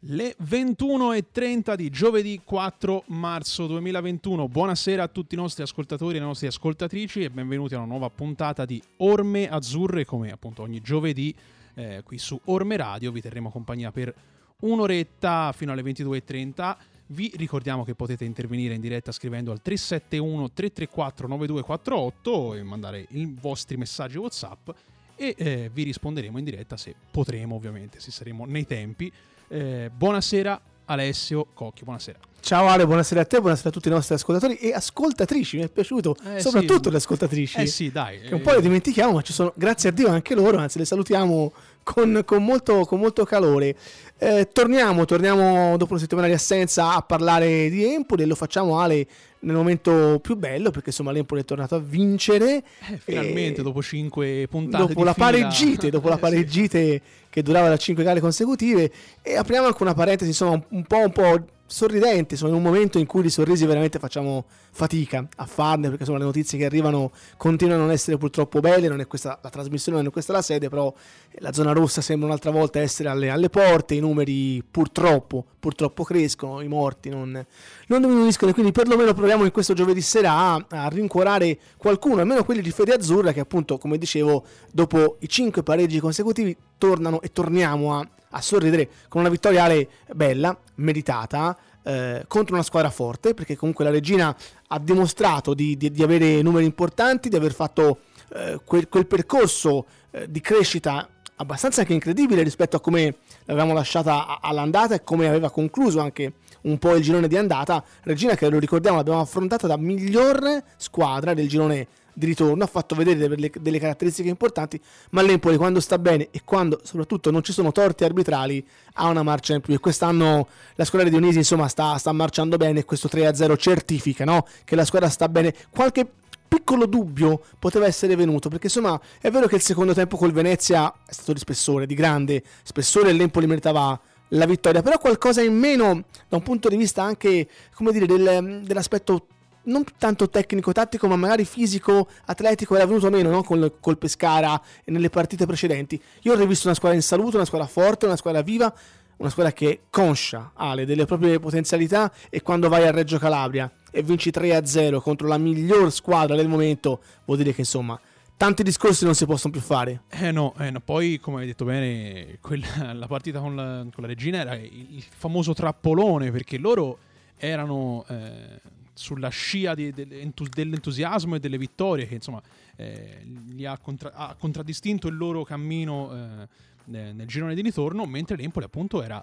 Le 21.30 di giovedì 4 marzo 2021. Buonasera a tutti i nostri ascoltatori e le nostre ascoltatrici e benvenuti a una nuova puntata di Orme Azzurre, come appunto ogni giovedì eh, qui su Orme Radio. Vi terremo compagnia per un'oretta fino alle 22.30. Vi ricordiamo che potete intervenire in diretta scrivendo al 371 334 9248 e mandare i vostri messaggi WhatsApp e eh, vi risponderemo in diretta se potremo, ovviamente, se saremo nei tempi. Eh, buonasera Alessio Cocchi, buonasera. Ciao Ale, buonasera a te, buonasera a tutti i nostri ascoltatori e ascoltatrici, mi è piaciuto, Eh, soprattutto sì. le ascoltatrici. Eh sì, dai. Che un po' le dimentichiamo, ma ci sono, grazie a Dio, anche loro, anzi le salutiamo con, con molto, con molto calore. Eh, torniamo, torniamo dopo una settimana di assenza a parlare di Empoli e lo facciamo Ale nel momento più bello perché insomma l'Empoli è tornato a vincere. Eh, finalmente, dopo cinque puntate dopo la fila. pareggite, dopo la Eh, sì. pareggite che durava da 5 gare consecutive e apriamo anche una parentesi insomma un po', un po' sorridente, insomma, in un momento in cui di sorrisi veramente facciamo fatica a farne perché insomma le notizie che arrivano continuano a non essere purtroppo belle, non è questa la trasmissione, non è questa la sede, però la zona rossa sembra un'altra volta essere alle, alle porte, i numeri purtroppo, purtroppo crescono, i morti non, non diminuiscono quindi perlomeno proviamo in questo giovedì sera a, a rincuorare qualcuno, almeno quelli di Fede Azzurra che appunto come dicevo dopo i cinque pareggi consecutivi tornano e torniamo a, a sorridere con una vittoria Ale, bella, meritata eh, contro una squadra forte perché comunque la Regina ha dimostrato di, di- di avere numeri importanti, di aver fatto eh, quel, quel percorso eh, di crescita abbastanza anche incredibile rispetto a come l'avevamo lasciata all'andata e come aveva concluso anche un po' il girone di andata. Regina che lo ricordiamo l'abbiamo affrontata da miglior squadra del girone di ritorno, ha fatto vedere delle, delle caratteristiche importanti, ma l'Empoli quando sta bene e quando soprattutto non ci sono torti arbitrali ha una marcia in più e quest'anno la squadra di Dionisi insomma sta, sta marciando bene e questo 3-0 certifica no? che la squadra sta bene. Qualche piccolo dubbio poteva essere venuto perché insomma è vero che il secondo tempo col Venezia è stato di spessore, di grande spessore e l'Empoli meritava la vittoria, però qualcosa in meno da un punto di vista anche come dire del- dell'aspetto non tanto tecnico-tattico, ma magari fisico-atletico era venuto meno no? col, col Pescara nelle partite precedenti. Io ho rivisto una squadra in salute, una squadra forte, una squadra viva, una squadra che è conscia, Ale, delle proprie potenzialità e quando vai a Reggio Calabria e vinci 3-0 contro la miglior squadra del momento, vuol dire che insomma tanti discorsi non si possono più fare. Eh no, eh no, poi come hai detto bene, quella- la partita con la, con la regina era il, famoso trappolone perché loro erano eh, sulla scia di- dell'entu- dell'entusiasmo e delle vittorie che insomma eh, li ha, contra- ha contraddistinto il loro cammino eh, ne- nel girone di ritorno, mentre l'Empoli appunto era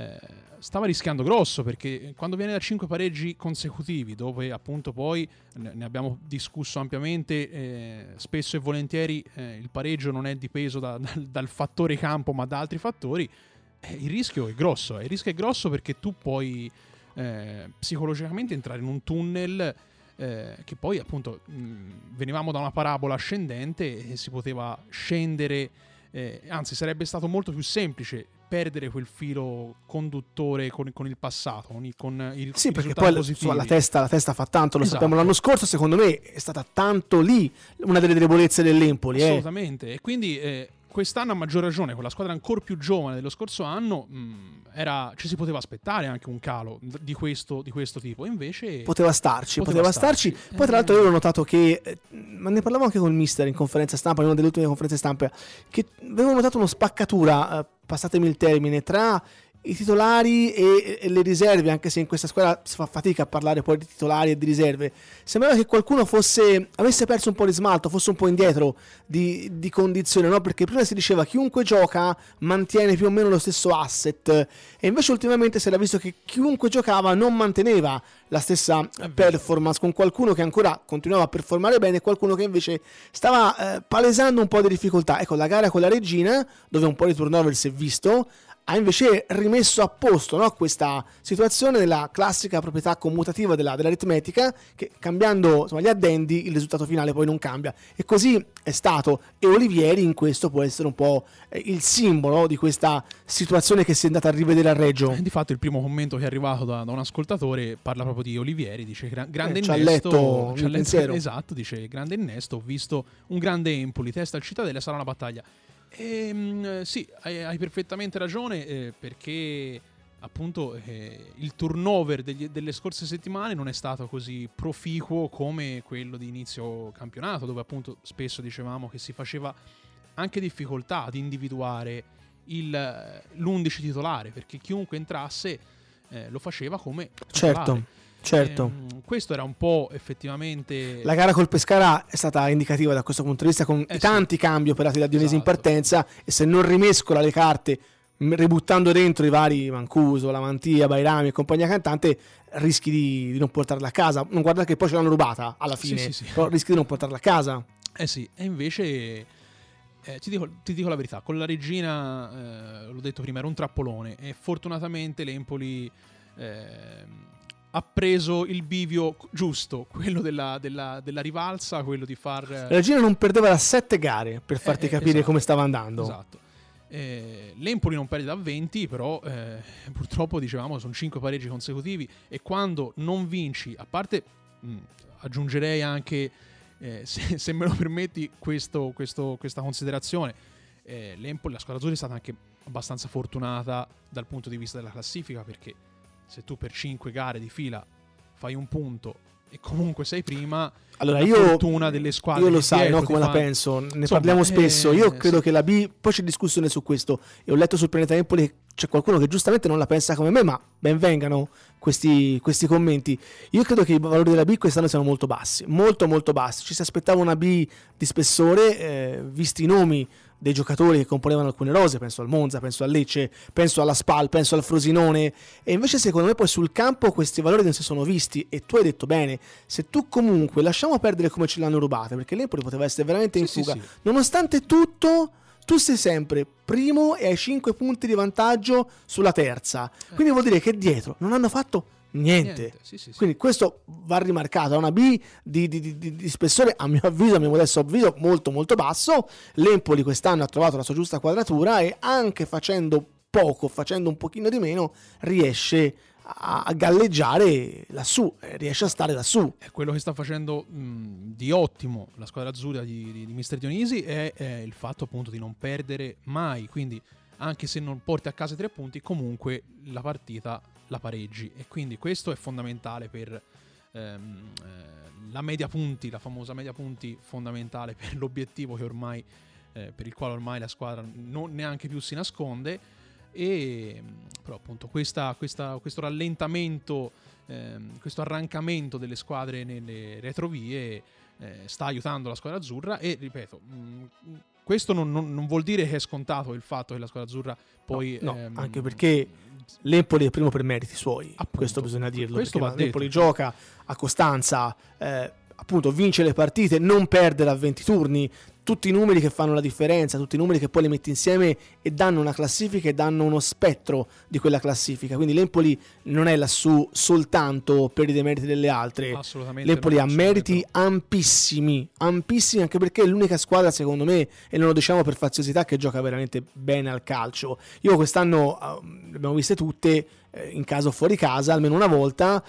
eh, stava rischiando grosso perché quando viene da 5 pareggi consecutivi, dove appunto poi ne abbiamo discusso ampiamente, eh, spesso e volentieri eh, il pareggio non è dipeso da- dal, dal fattore campo ma da altri fattori, eh, il rischio è grosso. Il rischio è grosso perché tu puoi eh, psicologicamente entrare in un tunnel. che poi appunto mh, venivamo da una parabola ascendente e si poteva scendere eh, anzi, sarebbe stato molto più semplice perdere quel filo conduttore con, con il passato, con i, con i Sì, perché poi insomma, la, testa, la testa fa tanto, lo Esatto. sappiamo l'anno scorso, secondo me è stata tanto lì una delle debolezze dell'Empoli. Eh. Assolutamente. E quindi eh, quest'anno a maggior ragione, con la squadra ancora più giovane dello scorso anno, mh, era- ci si poteva aspettare anche un calo di questo, di questo tipo. Invece, Poteva starci, Poteva poteva, starci. starci. Poi, tra Eh. l'altro, io ho notato che. eh, Ma ne parlavo anche con il mister in conferenza stampa, in una delle ultime conferenze stampa. Che avevo notato una spaccatura, eh, passatemi il termine, tra i titolari e, e le riserve, anche se in questa squadra si fa fatica a parlare poi di titolari e di riserve. Sembrava che qualcuno fosse avesse perso un po' di smalto, fosse un po' indietro di, di condizione, no? Perché prima si diceva chiunque gioca mantiene più o meno lo stesso asset, e invece ultimamente si era visto che chiunque giocava non manteneva la stessa performance con qualcuno che ancora continuava a performare bene e qualcuno che invece stava eh, palesando un po' di difficoltà. Ecco, la gara con la Regina, dove un po' di turnover si è visto, ha invece rimesso a posto no, questa situazione della classica proprietà commutativa della- dell'aritmetica che cambiando insomma, gli addendi il risultato finale poi non cambia e così è stato e Olivieri in questo può essere un po' eh, il simbolo di questa situazione che si è andata a rivedere a Reggio Eh, di fatto, il primo commento che è arrivato da, da un ascoltatore parla proprio di Olivieri. Dice: "Gra- Grande Eh, innesto. letto ci ha letto- pensiero. esatto. Dice: Grande innesto. Ho visto un grande Empoli. Testa al Cittadella. Sarà una battaglia. Ehm, sì, hai, hai perfettamente ragione. eh, perché appunto eh, il turnover degli, delle scorse settimane non è stato così proficuo come quello di inizio campionato, dove appunto spesso dicevamo che si faceva anche difficoltà ad individuare il, l'11 titolare, perché chiunque entrasse eh, lo faceva come certo. titolare. Certo. Ehm, questo era un po' effettivamente. La gara col Pescara è stata indicativa da questo punto di vista, con Eh, tanti cambi operati da Dionisi in Esatto. partenza. E se non rimescola le carte, ributtando dentro i vari Mancuso, Lamantia, Bairami e compagnia cantante, rischi di, di non portarla a casa. Non guardare che poi ce l'hanno rubata alla Sì, fine, sì, sì. però rischi di non portarla a casa. Eh sì, e invece. eh, ti, dico, ti dico la verità, con la regina, eh, l'ho detto prima, era un trappolone e fortunatamente l'Empoli ehm, ha preso il bivio giusto, quello della, della- della rivalsa, quello di far... La Regina non perdeva da sette gare per farti Eh, eh, capire esatto. come stava andando. Esatto. Eh, L'Empoli non perde da 20, però eh, purtroppo dicevamo sono 5 pareggi consecutivi e quando non vinci, a parte mh, aggiungerei anche, eh, se, se me lo permetti, questo- questo- questa considerazione, eh, l'Empoli, la squadra azzurra è stata anche abbastanza fortunata dal punto di vista della classifica perché se tu per 5 gare di fila fai un punto e comunque sei prima, Allora, io, fortuna delle squadre io lo sai no, come la fanno- penso, ne Insomma, parliamo spesso. Io eh, credo sì. che la B, poi c'è discussione su questo. E ho letto sul Pianeta Empoli che c'è qualcuno che giustamente non la pensa come me, ma ben vengano questi, questi commenti. Io credo che i valori della B quest'anno siano molto bassi, molto molto bassi. Ci si aspettava una B di spessore, eh, visti i nomi dei giocatori che componevano alcune rose, penso al Monza, penso al Lecce, penso alla Spal, penso al Frosinone. E invece secondo me poi sul campo questi valori non si sono visti e tu hai detto bene, se tu comunque lasciamo perdere come ce l'hanno rubate, perché l'Empoli poteva essere veramente in Sì, sì, fuga, sì. nonostante tutto tu sei sempre primo e hai 5 punti di vantaggio sulla terza, quindi vuol dire che dietro non hanno fatto niente. Niente, sì, sì, sì. Quindi questo va rimarcato, è una B di, di- di- di- spessore a mio avviso, a mio modesto avviso, molto molto basso. L'Empoli quest'anno ha trovato la sua giusta quadratura e anche facendo poco, facendo un pochino di meno, riesce a, galleggiare lassù, eh, riesce a stare lassù. Eh, quello che sta facendo mh, di ottimo la squadra azzurra di, di, di Mister Dionisi è, è il fatto appunto di non perdere mai, quindi anche se non porti a casa i tre punti, comunque la partita la pareggi e quindi questo è fondamentale per ehm, eh, la media punti, la famosa media punti fondamentale per l'obiettivo che ormai, eh, per il quale ormai la squadra non neanche più si nasconde. E però appunto questa- questa- questo rallentamento ehm, questo arrancamento delle squadre nelle retrovie eh, sta aiutando la squadra azzurra e ripeto mh, questo non, non- non vuol dire che è scontato il fatto che la squadra azzurra poi No, no, ehm, anche perché L'Empoli è primo per meriti suoi, Appunto. questo bisogna dirlo. Questo l'Empoli gioca a costanza, eh, appunto vince le partite, non perde da 20 turni, tutti i numeri che fanno la differenza, tutti i numeri che poi li metti insieme e danno una classifica e danno uno spettro di quella classifica. Quindi l'Empoli non è lassù soltanto per i demeriti delle altre. assolutamente L'Empoli no, ha meriti ampissimi, ampissimi anche perché è l'unica squadra secondo me, e non lo diciamo per faziosità, che gioca veramente bene al calcio. Io quest'anno eh, le abbiamo viste tutte, eh, in casa o fuori casa, almeno una volta.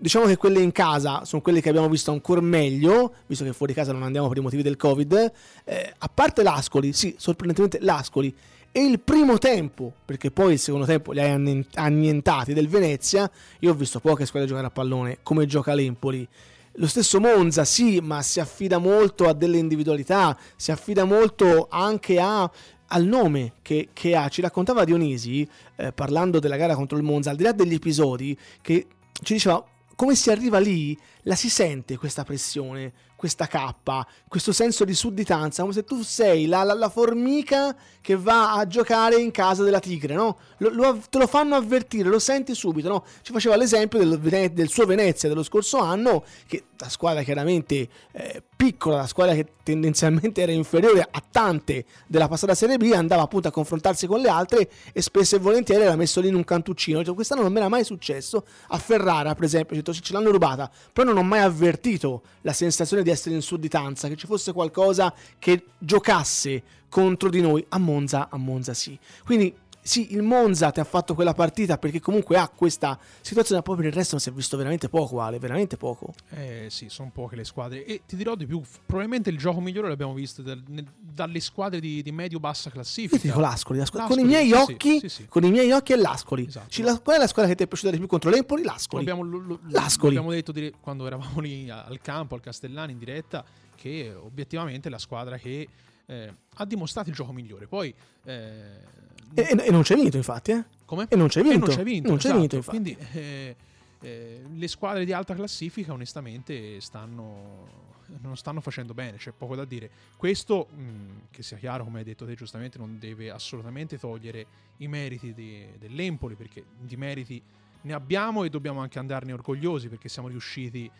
Diciamo che quelle in casa sono quelle che abbiamo visto ancora meglio, visto che fuori casa non andiamo per i motivi del Covid. Eh, a parte l'Ascoli, sì, sorprendentemente l'Ascoli. E il primo tempo, perché poi il secondo tempo li hai anni- annientati del Venezia, io ho visto poche squadre giocare a pallone, come gioca l'Empoli. Lo stesso Monza, sì, ma si affida molto a delle individualità, si affida molto anche a- al nome che, che ha. Ci raccontava Dionisi, eh, parlando della gara contro il Monza, al di là degli episodi, che ci diceva come si arriva lì, la si sente questa pressione, questa cappa, questo senso di sudditanza, come se tu sei la, la- la formica che va a giocare in casa della tigre, no? Lo- lo te lo fanno avvertire, lo senti subito, no? Ci faceva l'esempio del, del suo Venezia dello scorso anno, che la squadra chiaramente eh, piccola, la squadra che tendenzialmente era inferiore a tante della passata Serie B, andava appunto a confrontarsi con le altre e spesso e volentieri era messo lì in un cantuccino. Cioè, quest'anno non mi era mai successo. A Ferrara, per esempio, detto, ce l'hanno rubata, però non ho mai avvertito la sensazione di essere in sudditanza, che ci fosse qualcosa che giocasse contro di noi. A Monza, a Monza sì. Quindi sì, il Monza ti ha fatto quella partita perché comunque ha questa situazione, poi per il resto non si è visto veramente poco, Ale, veramente poco. Eh sì, sono poche le squadre. E ti dirò di più, probabilmente il gioco migliore l'abbiamo visto dal, ne, dalle squadre di, di medio-bassa classifica. Io ti dico l'Ascoli, l'Ascoli. con i miei sì, occhi, sì, sì, con i miei occhi è l'Ascoli. Esatto. La, qual è la squadra che ti è piaciuta di più contro l'Empoli? L'Ascoli. Abbiamo, lo, L'Ascoli. Abbiamo detto di, quando eravamo lì al campo, al Castellani in diretta, che obiettivamente è la squadra che eh, ha dimostrato il gioco migliore. Poi... Eh, e, e, non c'è vinto, infatti. Eh? Come? E non c'è vinto. E non c'è vinto, non esatto. vinto infatti. Quindi eh, eh, le squadre di alta classifica, onestamente, stanno non stanno facendo bene, c'è poco da dire. Questo, mh, che sia chiaro, come hai detto te giustamente, non deve assolutamente togliere i meriti di, dell'Empoli, perché di meriti ne abbiamo e dobbiamo anche andarne orgogliosi, perché siamo riusciti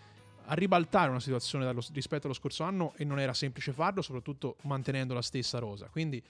a ribaltare una situazione dallo, rispetto allo scorso anno e non era semplice farlo, soprattutto mantenendo la stessa rosa. Quindi...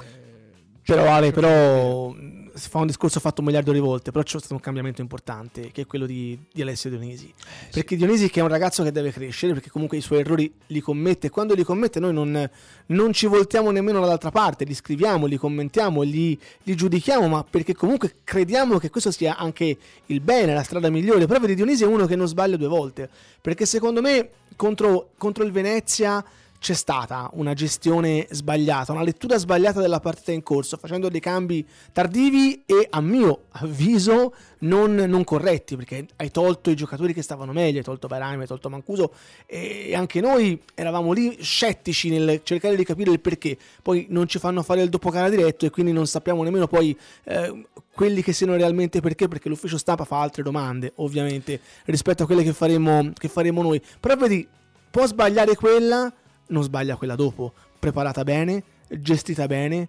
Eh, però Ale, però si fa un discorso fatto un miliardo di volte, però c'è stato un cambiamento importante che è quello di, di Alessio Dionisi. Eh, perché sì. Dionisi che è un ragazzo che deve crescere, perché comunque i suoi errori li commette, e quando li commette noi non, non ci voltiamo nemmeno dall'altra parte, li scriviamo, li commentiamo, li, li, giudichiamo, ma perché comunque crediamo che questo sia anche il bene, la strada migliore. Però vedi Dionisi è uno che non sbaglia due volte, perché secondo me contro, contro il Venezia c'è stata una gestione sbagliata, una lettura sbagliata della partita in corso, facendo dei cambi tardivi e a mio avviso non, non corretti, perché hai tolto i giocatori che stavano meglio, hai tolto Barami, hai tolto Mancuso e anche noi eravamo lì scettici nel cercare di capire il perché, poi non ci fanno fare il dopo cara diretto e quindi non sappiamo nemmeno poi eh, quelli che siano realmente perché, perché l'ufficio stampa fa altre domande, ovviamente, rispetto a quelle che faremo, che faremo noi. Però vedi, può sbagliare quella non sbaglia quella dopo, preparata bene, gestita bene,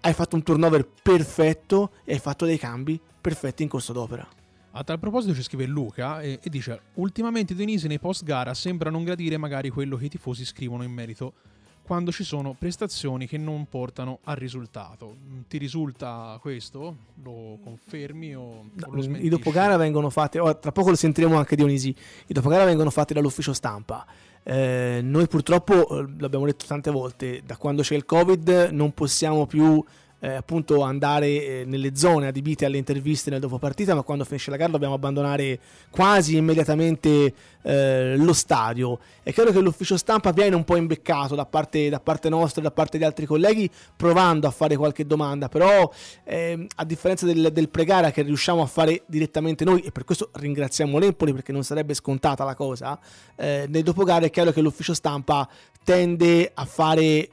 hai fatto un turnover perfetto e hai fatto dei cambi perfetti in corso d'opera. A tal proposito ci scrive Luca e, e dice ultimamente Denise nei post gara sembra non gradire magari quello che i tifosi scrivono in merito quando ci sono prestazioni che non portano al risultato. Ti risulta questo? Lo confermi o, o lo smentisci? I dopogara vengono fatti, oh, tra poco lo sentiremo anche Dionisi, i dopogara vengono fatti dall'ufficio stampa. Eh, noi purtroppo, eh, l'abbiamo detto tante volte, da quando c'è il Covid non possiamo più eh, appunto andare eh, nelle zone adibite alle interviste nel dopo partita, ma quando finisce la gara dobbiamo abbandonare quasi immediatamente eh, lo stadio. È chiaro che l'ufficio stampa viene un po' imbeccato da parte, da parte nostra e da parte di altri colleghi provando a fare qualche domanda, però ehm, a differenza del, del pregara che riusciamo a fare direttamente noi, e per questo ringraziamo l'Empoli perché non sarebbe scontata la cosa, eh, nel dopogara è chiaro che l'ufficio stampa tende a fare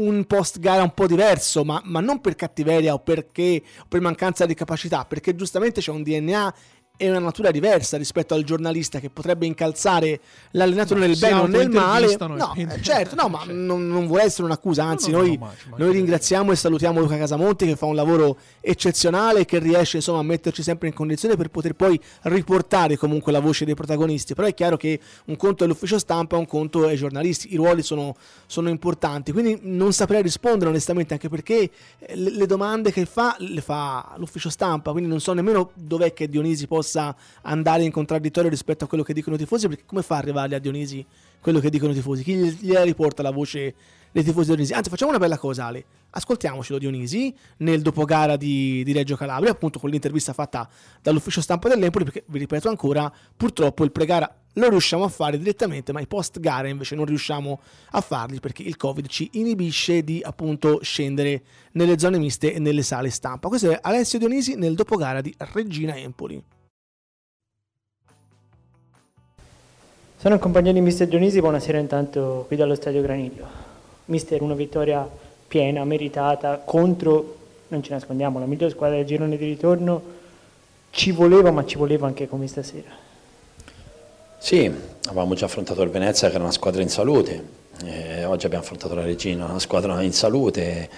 un post gara un po' diverso, ma, ma non per cattiveria o perché o per mancanza di capacità, perché giustamente c'è un DNA è una natura diversa rispetto al giornalista che potrebbe incalzare l'allenatore nel bene o nel male. No, eh, certo, no, ma non, non, vuole essere un'accusa, anzi no, no, noi, no, noi ringraziamo e salutiamo Luca Casamonti che fa un lavoro eccezionale e che riesce insomma a metterci sempre in condizione per poter poi riportare comunque la voce dei protagonisti, però è chiaro che un conto è l'ufficio stampa, un conto è i giornalisti, i ruoli sono, sono importanti, quindi non saprei rispondere onestamente anche perché eh, le, le domande che fa le fa l'ufficio stampa, quindi non so nemmeno dov'è che Dionisi possa possa andare in contraddittorio rispetto a quello che dicono i tifosi, perché come fa a arrivare a Dionisi quello che dicono i tifosi? Chi gliela riporta la voce dei tifosi di Dionisi? Anzi, facciamo una bella cosa, Ale. Ascoltiamocelo Dionisi nel dopogara di, di Reggio Calabria, appunto con l'intervista fatta dall'ufficio stampa dell'Empoli, perché vi ripeto ancora, purtroppo il pregara lo riusciamo a fare direttamente, ma i post gara invece non riusciamo a farli perché il Covid ci inibisce di appunto scendere nelle zone miste e nelle sale stampa. Questo è Alessio Dionisi nel dopogara di Regina Empoli. Sono il compagno di Mister Dionisi, buonasera intanto qui dallo Stadio Graniglio. Mister, una vittoria piena, meritata, contro, non ci nascondiamo, la migliore squadra del girone di ritorno. Ci voleva, ma ci voleva anche come stasera. Sì, avevamo già affrontato il Venezia che era una squadra in salute, eh, oggi abbiamo affrontato la Regina, una squadra in salute,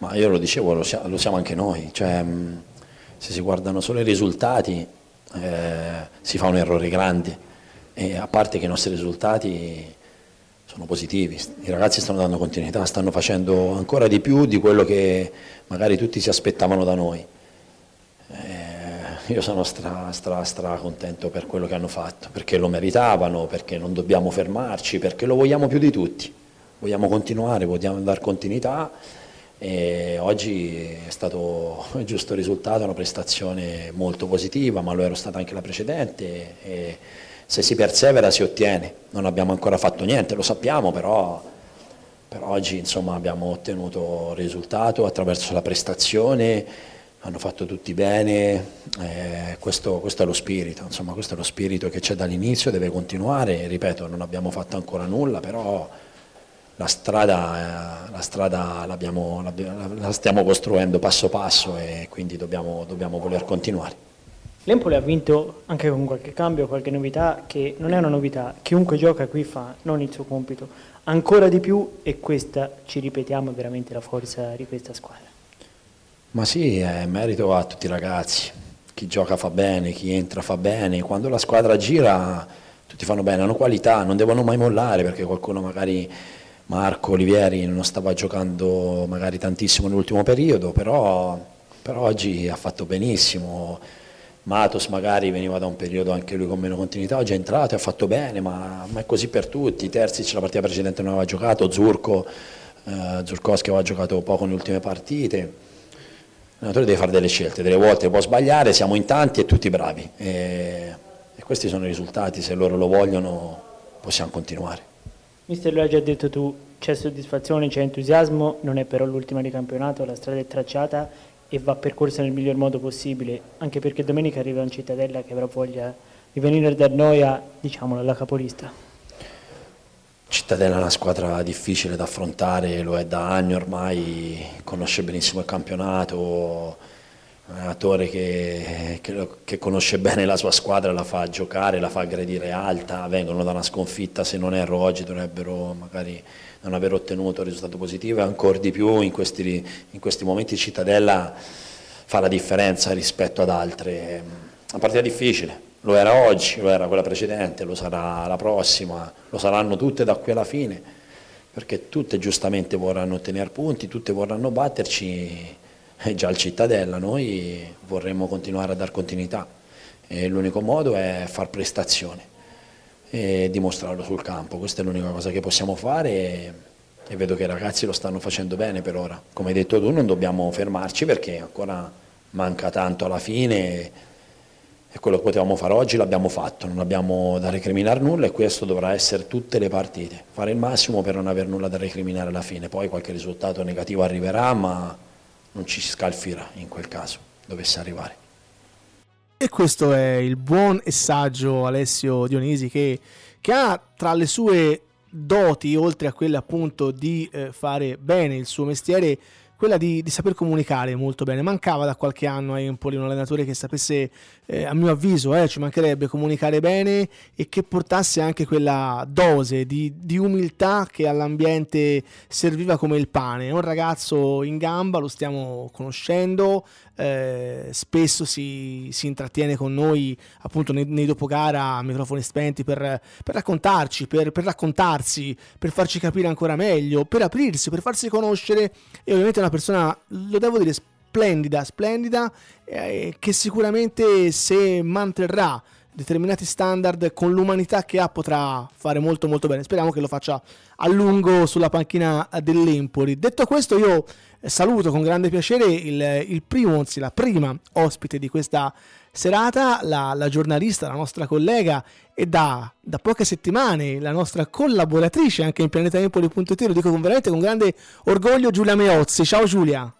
ma io lo dicevo, lo, lo siamo anche noi, cioè, se si guardano solo i risultati eh, si fa un errore grande e a parte che i nostri risultati sono positivi, i ragazzi stanno dando continuità, stanno facendo ancora di più di quello che magari tutti si aspettavano da noi. Eh, io sono stra, stra, stra contento per quello che hanno fatto, perché lo meritavano, perché non dobbiamo fermarci, perché lo vogliamo più di tutti. Vogliamo continuare, vogliamo dar continuità e oggi è stato il giusto risultato, una prestazione molto positiva, ma lo era stata anche la precedente e se si persevera si ottiene. Non abbiamo ancora fatto niente, lo sappiamo, però per oggi insomma, abbiamo ottenuto risultato attraverso la prestazione, hanno fatto tutti bene, eh, questo, questo, è lo spirito, insomma, questo è lo spirito che c'è dall'inizio, deve continuare, ripeto non abbiamo fatto ancora nulla, però la strada, eh, la strada la stiamo costruendo passo passo e quindi dobbiamo, dobbiamo voler continuare. L'Empoli ha vinto anche con qualche cambio, qualche novità, che non è una novità, chiunque gioca qui fa non il suo compito, ancora di più e questa, ci ripetiamo, è veramente la forza di questa squadra. Ma sì, è merito a tutti i ragazzi, chi gioca fa bene, chi entra fa bene, quando la squadra gira tutti fanno bene, hanno qualità, non devono mai mollare perché qualcuno magari Marco Olivieri non stava giocando magari tantissimo nell'ultimo periodo, però, però, oggi ha fatto benissimo. Matos magari veniva da un periodo anche lui con meno continuità, oggi è entrato e ha fatto bene, ma, ma è così per tutti. Terzic la partita precedente non aveva giocato, Zurko, eh, Zurkowski aveva giocato poco nelle ultime partite. L'allenatore deve fare delle scelte, delle volte può sbagliare, siamo in tanti e tutti bravi. E, e questi sono i risultati, se loro lo vogliono possiamo continuare. Mister, lo hai già detto tu, c'è soddisfazione, c'è entusiasmo, non è però l'ultima di campionato, la strada è tracciata e va percorsa nel miglior modo possibile, anche perché domenica arriva un Cittadella che avrà voglia di venire da noi a, diciamolo, alla capolista. Cittadella è una squadra difficile da affrontare, lo è da anni ormai, conosce benissimo il campionato, un allenatore che, che, che, conosce bene la sua squadra, la fa giocare, la fa aggredire alta, vengono da una sconfitta, se non erro oggi dovrebbero magari non aver ottenuto un risultato positivo e ancora di più in questi, in questi momenti Cittadella fa la differenza rispetto ad altre. Una partita difficile, lo era oggi, lo era quella precedente, lo sarà la prossima, lo saranno tutte da qui alla fine, perché tutte giustamente vorranno ottenere punti, tutte vorranno batterci è già il Cittadella, noi vorremmo continuare a dar continuità e l'unico modo è far prestazione e dimostrarlo sul campo, questa è l'unica cosa che possiamo fare e, e vedo che i ragazzi lo stanno facendo bene per ora. Come hai detto tu non dobbiamo fermarci perché ancora manca tanto alla fine e quello che potevamo fare oggi l'abbiamo fatto, non abbiamo da recriminare nulla e questo dovrà essere tutte le partite, fare il massimo per non aver nulla da recriminare alla fine, poi qualche risultato negativo arriverà ma non ci scalfirà in quel caso, dovesse arrivare. E questo è il buon e saggio Alessio Dionisi che, che ha tra le sue doti, oltre a quelle appunto di eh, fare bene il suo mestiere, quella di, di, saper comunicare molto bene. Mancava da qualche anno a Empoli un allenatore che sapesse, eh, a mio avviso, eh, ci mancherebbe comunicare bene e che portasse anche quella dose di, di, umiltà che all'ambiente serviva come il pane. È un ragazzo in gamba, lo stiamo conoscendo, eh, spesso si, si, intrattiene con noi appunto nei, nei dopogara a microfoni spenti per, per raccontarci, per, per, raccontarsi, per farci capire ancora meglio, per aprirsi, per farsi conoscere. E ovviamente è una persona, lo devo dire, splendida, splendida, eh, che sicuramente se manterrà determinati standard con l'umanità che ha potrà fare molto molto bene. Speriamo che lo faccia a lungo sulla panchina dell'Empoli. Detto questo io saluto con grande piacere il, il primo, anzi la prima ospite di questa serata, la, la giornalista, la nostra collega e da, da, poche settimane la nostra collaboratrice anche in pianetaempoli.it, lo dico con, veramente con grande orgoglio, Giulia Meozzi. Ciao Giulia.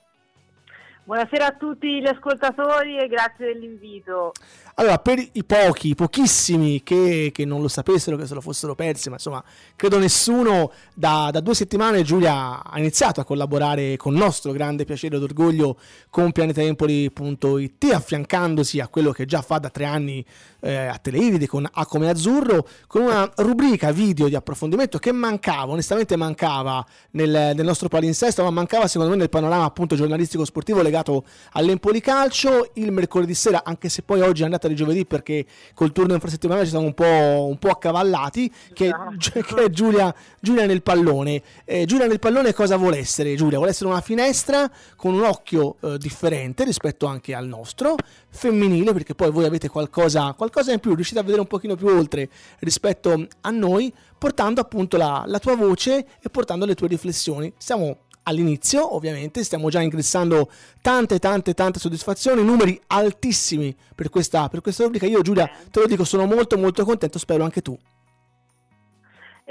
Buonasera a tutti gli ascoltatori e grazie dell'invito. Allora, per i pochi, pochissimi che, che, non lo sapessero, che se lo fossero persi, ma insomma, credo nessuno, da, da, due settimane Giulia ha iniziato a collaborare con nostro grande piacere ed orgoglio con pianetaempoli.it, affiancandosi a quello che già fa da tre anni eh, a Teleiride con A come Azzurro, con una rubrica video di approfondimento che mancava, onestamente mancava nel, nel nostro palinsesto, ma mancava secondo me nel panorama appunto giornalistico sportivo legato all'Empoli Calcio, il mercoledì sera, anche se poi oggi è andata di giovedì perché col turno infrasettimanale ci siamo un po', un po accavallati, che, esatto. che, è Giulia, Giulia nel pallone. Eh, Giulia nel pallone cosa vuole essere Giulia? Vuole essere una finestra con un occhio eh, differente rispetto anche al nostro, femminile, perché poi voi avete qualcosa, qualcosa in più, riuscite a vedere un pochino più oltre rispetto a noi, portando appunto la, la tua voce e portando le tue riflessioni. Stiamo all'inizio, ovviamente, stiamo già ingressando tante, tante, tante soddisfazioni, numeri altissimi per questa, per questa rubrica. Io, Giulia, te lo dico, sono molto, molto contento, spero anche tu.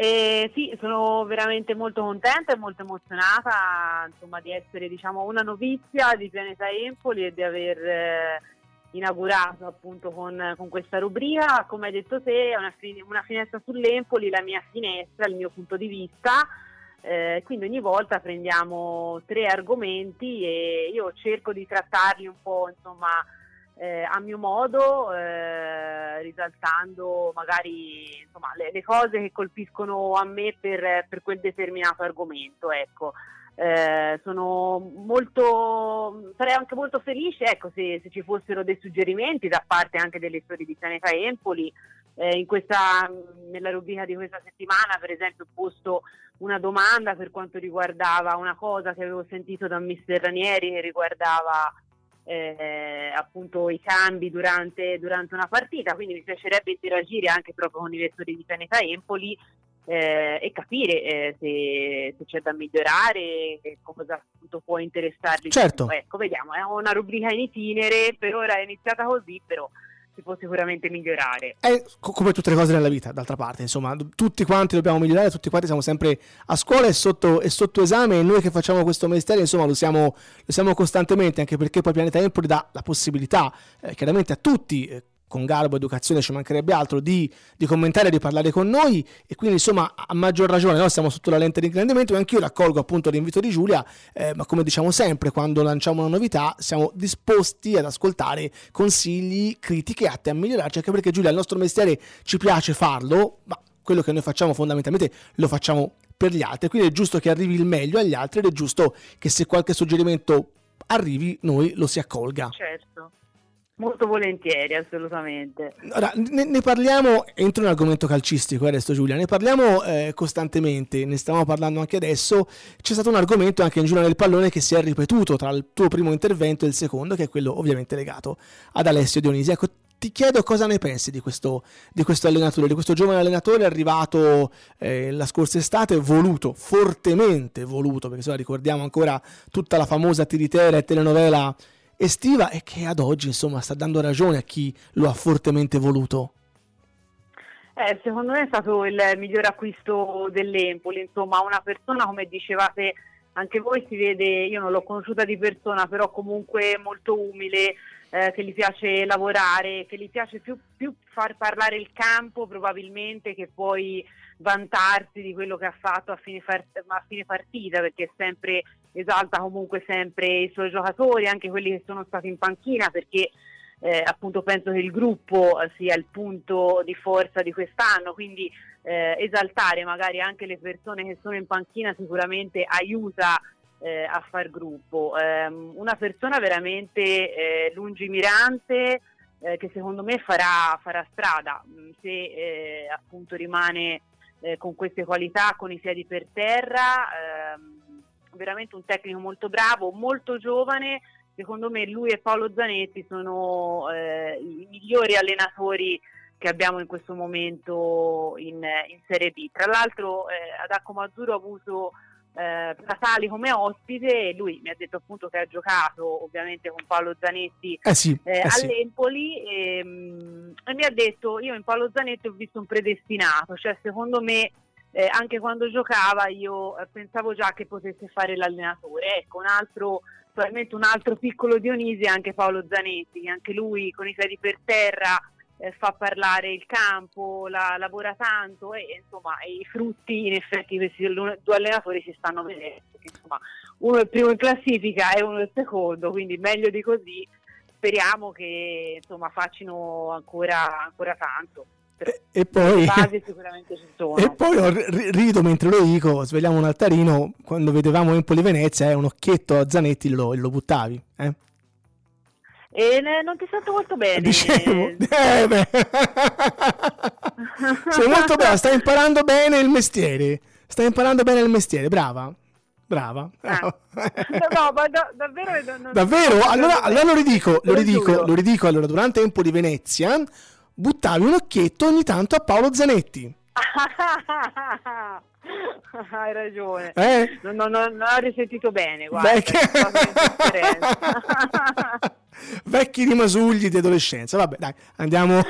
Eh, sì, sono veramente molto contenta e molto emozionata insomma, di essere diciamo, una novizia di Pianeta Empoli e di aver eh, inaugurato appunto con, con, questa rubrica. Come hai detto te, è una, una, finestra sull'Empoli, la mia finestra, il mio punto di vista. Eh, quindi ogni volta prendiamo tre argomenti e io cerco di trattarli un po' insomma eh, a mio modo, eh, risaltando magari insomma, le, le, cose che colpiscono a me per, per quel determinato argomento. Ecco. Eh, sono molto, sarei anche molto felice ecco, se, se, ci fossero dei suggerimenti da parte anche delle storie di Pianeta Empoli. Eh, in questa, nella rubrica di questa settimana, per esempio, ho posto una domanda per quanto riguardava una cosa che avevo sentito da Mister Ranieri che riguardava eh, appunto i cambi durante, durante, una partita, quindi mi piacerebbe interagire anche proprio con i lettori di Pianeta Empoli eh, e capire eh, se, se, c'è da migliorare, e cosa appunto può interessarli. Certo. Ecco, vediamo, è una rubrica in itinere, per ora è iniziata così, però si può sicuramente migliorare. È come tutte le cose nella vita, d'altra parte, insomma, tutti quanti dobbiamo migliorare, tutti quanti siamo sempre a scuola e sotto, e sotto esame e noi che facciamo questo mestiere, insomma, lo siamo, lo siamo costantemente, anche perché poi Pianeta Empoli dà la possibilità, eh, chiaramente a tutti, eh, con garbo, educazione, ci mancherebbe altro, di, di, commentare, di parlare con noi e quindi insomma a maggior ragione noi siamo sotto la lente di ingrandimento e anch'io raccolgo appunto l'invito di Giulia, eh, ma come diciamo sempre quando lanciamo una novità siamo disposti ad ascoltare consigli, critiche atte a migliorarci, anche perché Giulia il nostro mestiere ci piace farlo, ma quello che noi facciamo fondamentalmente lo facciamo per gli altri, quindi è giusto che arrivi il meglio agli altri ed è giusto che se qualche suggerimento arrivi noi lo si accolga. Certo. Molto volentieri, assolutamente. Ora, ne, ne parliamo, entro nell'argomento calcistico adesso Giulia, ne parliamo eh, costantemente, ne stiamo parlando anche adesso, c'è stato un argomento anche in Giulia del pallone che si è ripetuto tra il tuo primo intervento e il secondo, che è quello ovviamente legato ad Alessio Dionisi. Ecco, ti chiedo cosa ne pensi di questo, di questo allenatore, di questo giovane allenatore arrivato eh, la scorsa estate, voluto, fortemente voluto, perché se ricordiamo ancora tutta la famosa tiritera e telenovela estiva e che ad oggi insomma sta dando ragione a chi lo ha fortemente voluto. Eh, secondo me è stato il miglior acquisto dell'Empoli, insomma una persona come dicevate anche voi si vede, io non l'ho conosciuta di persona, però comunque molto umile, eh, che gli piace lavorare, che gli piace più, più, far parlare il campo probabilmente che poi vantarsi di quello che ha fatto a fine, a fine partita, perché sempre, esalta comunque sempre i suoi giocatori, anche quelli che sono stati in panchina, perché eh, appunto penso che il gruppo sia il punto di forza di quest'anno, quindi eh, esaltare magari anche le persone che sono in panchina sicuramente aiuta eh, a far gruppo. Um, una persona veramente eh, lungimirante eh, che secondo me farà, farà strada mm, se eh, appunto rimane eh, con queste qualità, con i piedi per terra. Ehm, veramente un tecnico molto bravo, molto giovane. Secondo me lui e Paolo Zanetti sono eh, i migliori allenatori che abbiamo in questo momento in, in Serie B. Tra l'altro ad Acco Azzurro ho avuto eh, Natali come ospite e lui mi ha detto appunto che ha giocato ovviamente con Paolo Zanetti eh sì, eh, eh all'Empoli sì. e, mm, e, mi ha detto io in Paolo Zanetti ho visto un predestinato, cioè secondo me eh, anche quando giocava io eh, pensavo già che potesse fare l'allenatore, ecco un altro probabilmente un altro piccolo Dionisi è anche Paolo Zanetti, che anche lui con i piedi per terra eh, fa parlare il campo, la, lavora tanto e insomma i frutti in effetti questi due allenatori si stanno vedendo. Insomma, uno è il primo in classifica e uno è il secondo, quindi meglio di così. Speriamo che insomma facciano ancora, ancora tanto. E, e, poi, e poi rido mentre lo dico, svegliamo un altarino, quando vedevamo Empoli Venezia, eh, un occhietto a Zanetti lo, lo buttavi. Eh? E non ti sento molto bene. Dicevo, eh, beh. sei molto brava, stai imparando bene il mestiere. Stai imparando bene il mestiere, brava. Brava. Ah. no, ma da, davvero. Non, davvero? allora, allora lo ridico, lo ridico, lo ridico. Allora, durante Tempo di Venezia buttavi un occhietto ogni tanto a Paolo Zanetti. Hai ragione. Eh? Non, non, non, ho risentito bene, guarda. Vecchi... Vecchi rimasugli di adolescenza. Vabbè, dai, andiamo,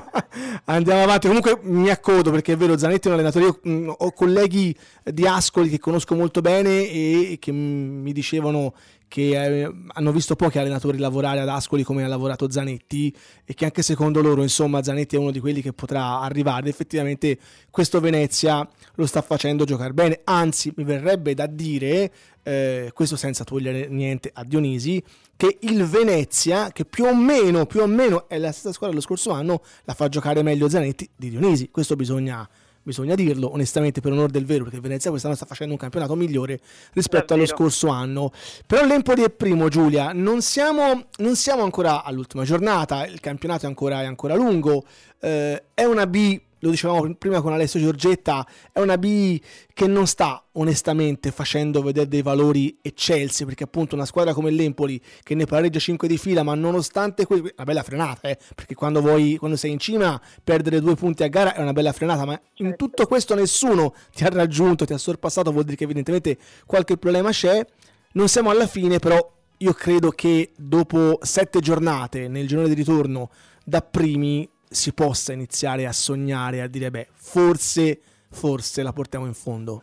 andiamo avanti. Comunque mi accodo perché è vero, Zanetti è un allenatore. Io mm, ho colleghi di Ascoli che conosco molto bene e che mi dicevano che eh, hanno visto pochi allenatori lavorare ad Ascoli come ha lavorato Zanetti e che anche secondo loro insomma Zanetti è uno di quelli che potrà arrivare. Effettivamente questo Venezia lo sta facendo giocare bene anzi mi verrebbe da dire eh, questo senza togliere niente a Dionisi che il Venezia che più o meno più o meno è la stessa squadra dello scorso anno la fa giocare meglio Zanetti di Dionisi. Questo bisogna bisogna dirlo onestamente per onore del vero perché Venezia quest'anno sta facendo un campionato migliore rispetto Davvero. allo scorso anno. Però l'Empoli è primo Giulia. Non siamo, non siamo ancora all'ultima giornata il campionato è ancora, è ancora lungo. Eh, è una B lo dicevamo prima con Alessio Giorgetta, è una B che non sta onestamente facendo vedere dei valori eccelsi, perché appunto una squadra come l'Empoli che ne pareggia 5 di fila, ma nonostante questo, una bella frenata, eh, perché quando, vuoi, quando sei in cima perdere due punti a gara è una bella frenata, ma in certo. tutto questo nessuno ti ha raggiunto, ti ha sorpassato, vuol dire che evidentemente qualche problema c'è. Non siamo alla fine, però io credo che dopo sette giornate nel girone di ritorno da primi si possa iniziare a sognare, a dire beh, forse, forse la portiamo in fondo.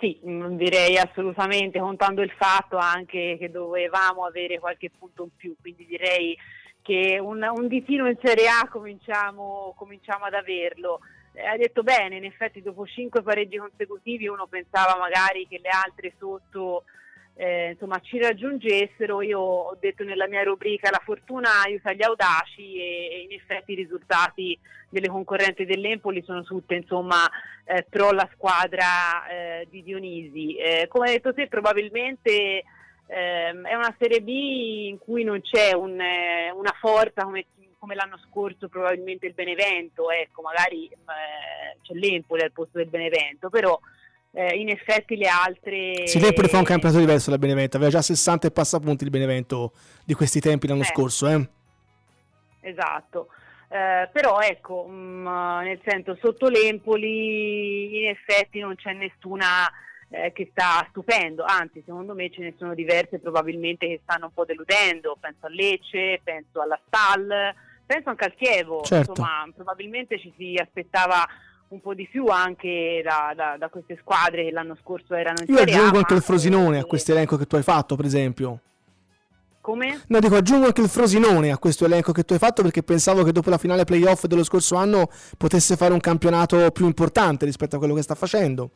Sì, mm, direi assolutamente, contando il fatto anche che dovevamo avere qualche punto in più, quindi direi che un, un ditino in Serie A cominciamo, cominciamo ad averlo. Eh, hai detto bene, in effetti dopo cinque pareggi consecutivi uno pensava magari che le altre sotto eh, insomma, ci raggiungessero, io ho detto nella mia rubrica la fortuna aiuta gli audaci e, e in effetti i risultati delle concorrenti dell'Empoli sono tutte insomma, eh, pro la squadra eh, di Dionisi. Eh, come hai detto te probabilmente ehm, è una Serie B in cui non c'è un, eh, una forza come, come, l'anno scorso probabilmente il Benevento, ecco, magari eh, c'è l'Empoli al posto del Benevento, però eh, in effetti le altre... Sì, L'Empoli fa un campionato diverso da Benevento, aveva già 60 e passa punti il Benevento di questi tempi l'anno eh. scorso. Eh. Esatto. Eh, però ecco, mh, mm, nel senso sotto l'Empoli in effetti non c'è nessuna eh, che sta stupendo, anzi secondo me ce ne sono diverse probabilmente che stanno un po' deludendo, penso a Lecce, penso alla Stal, penso anche al Chievo, certo. insomma probabilmente ci si aspettava un po' di più anche da, da, da queste squadre che l'anno scorso erano in Io Serie aggiungo anche il Frosinone e... a questo elenco che tu hai fatto, per esempio. Come? No, dico, aggiungo anche il Frosinone a questo elenco che tu hai fatto perché pensavo che dopo la finale playoff dello scorso anno potesse fare un campionato più importante rispetto a quello che sta facendo.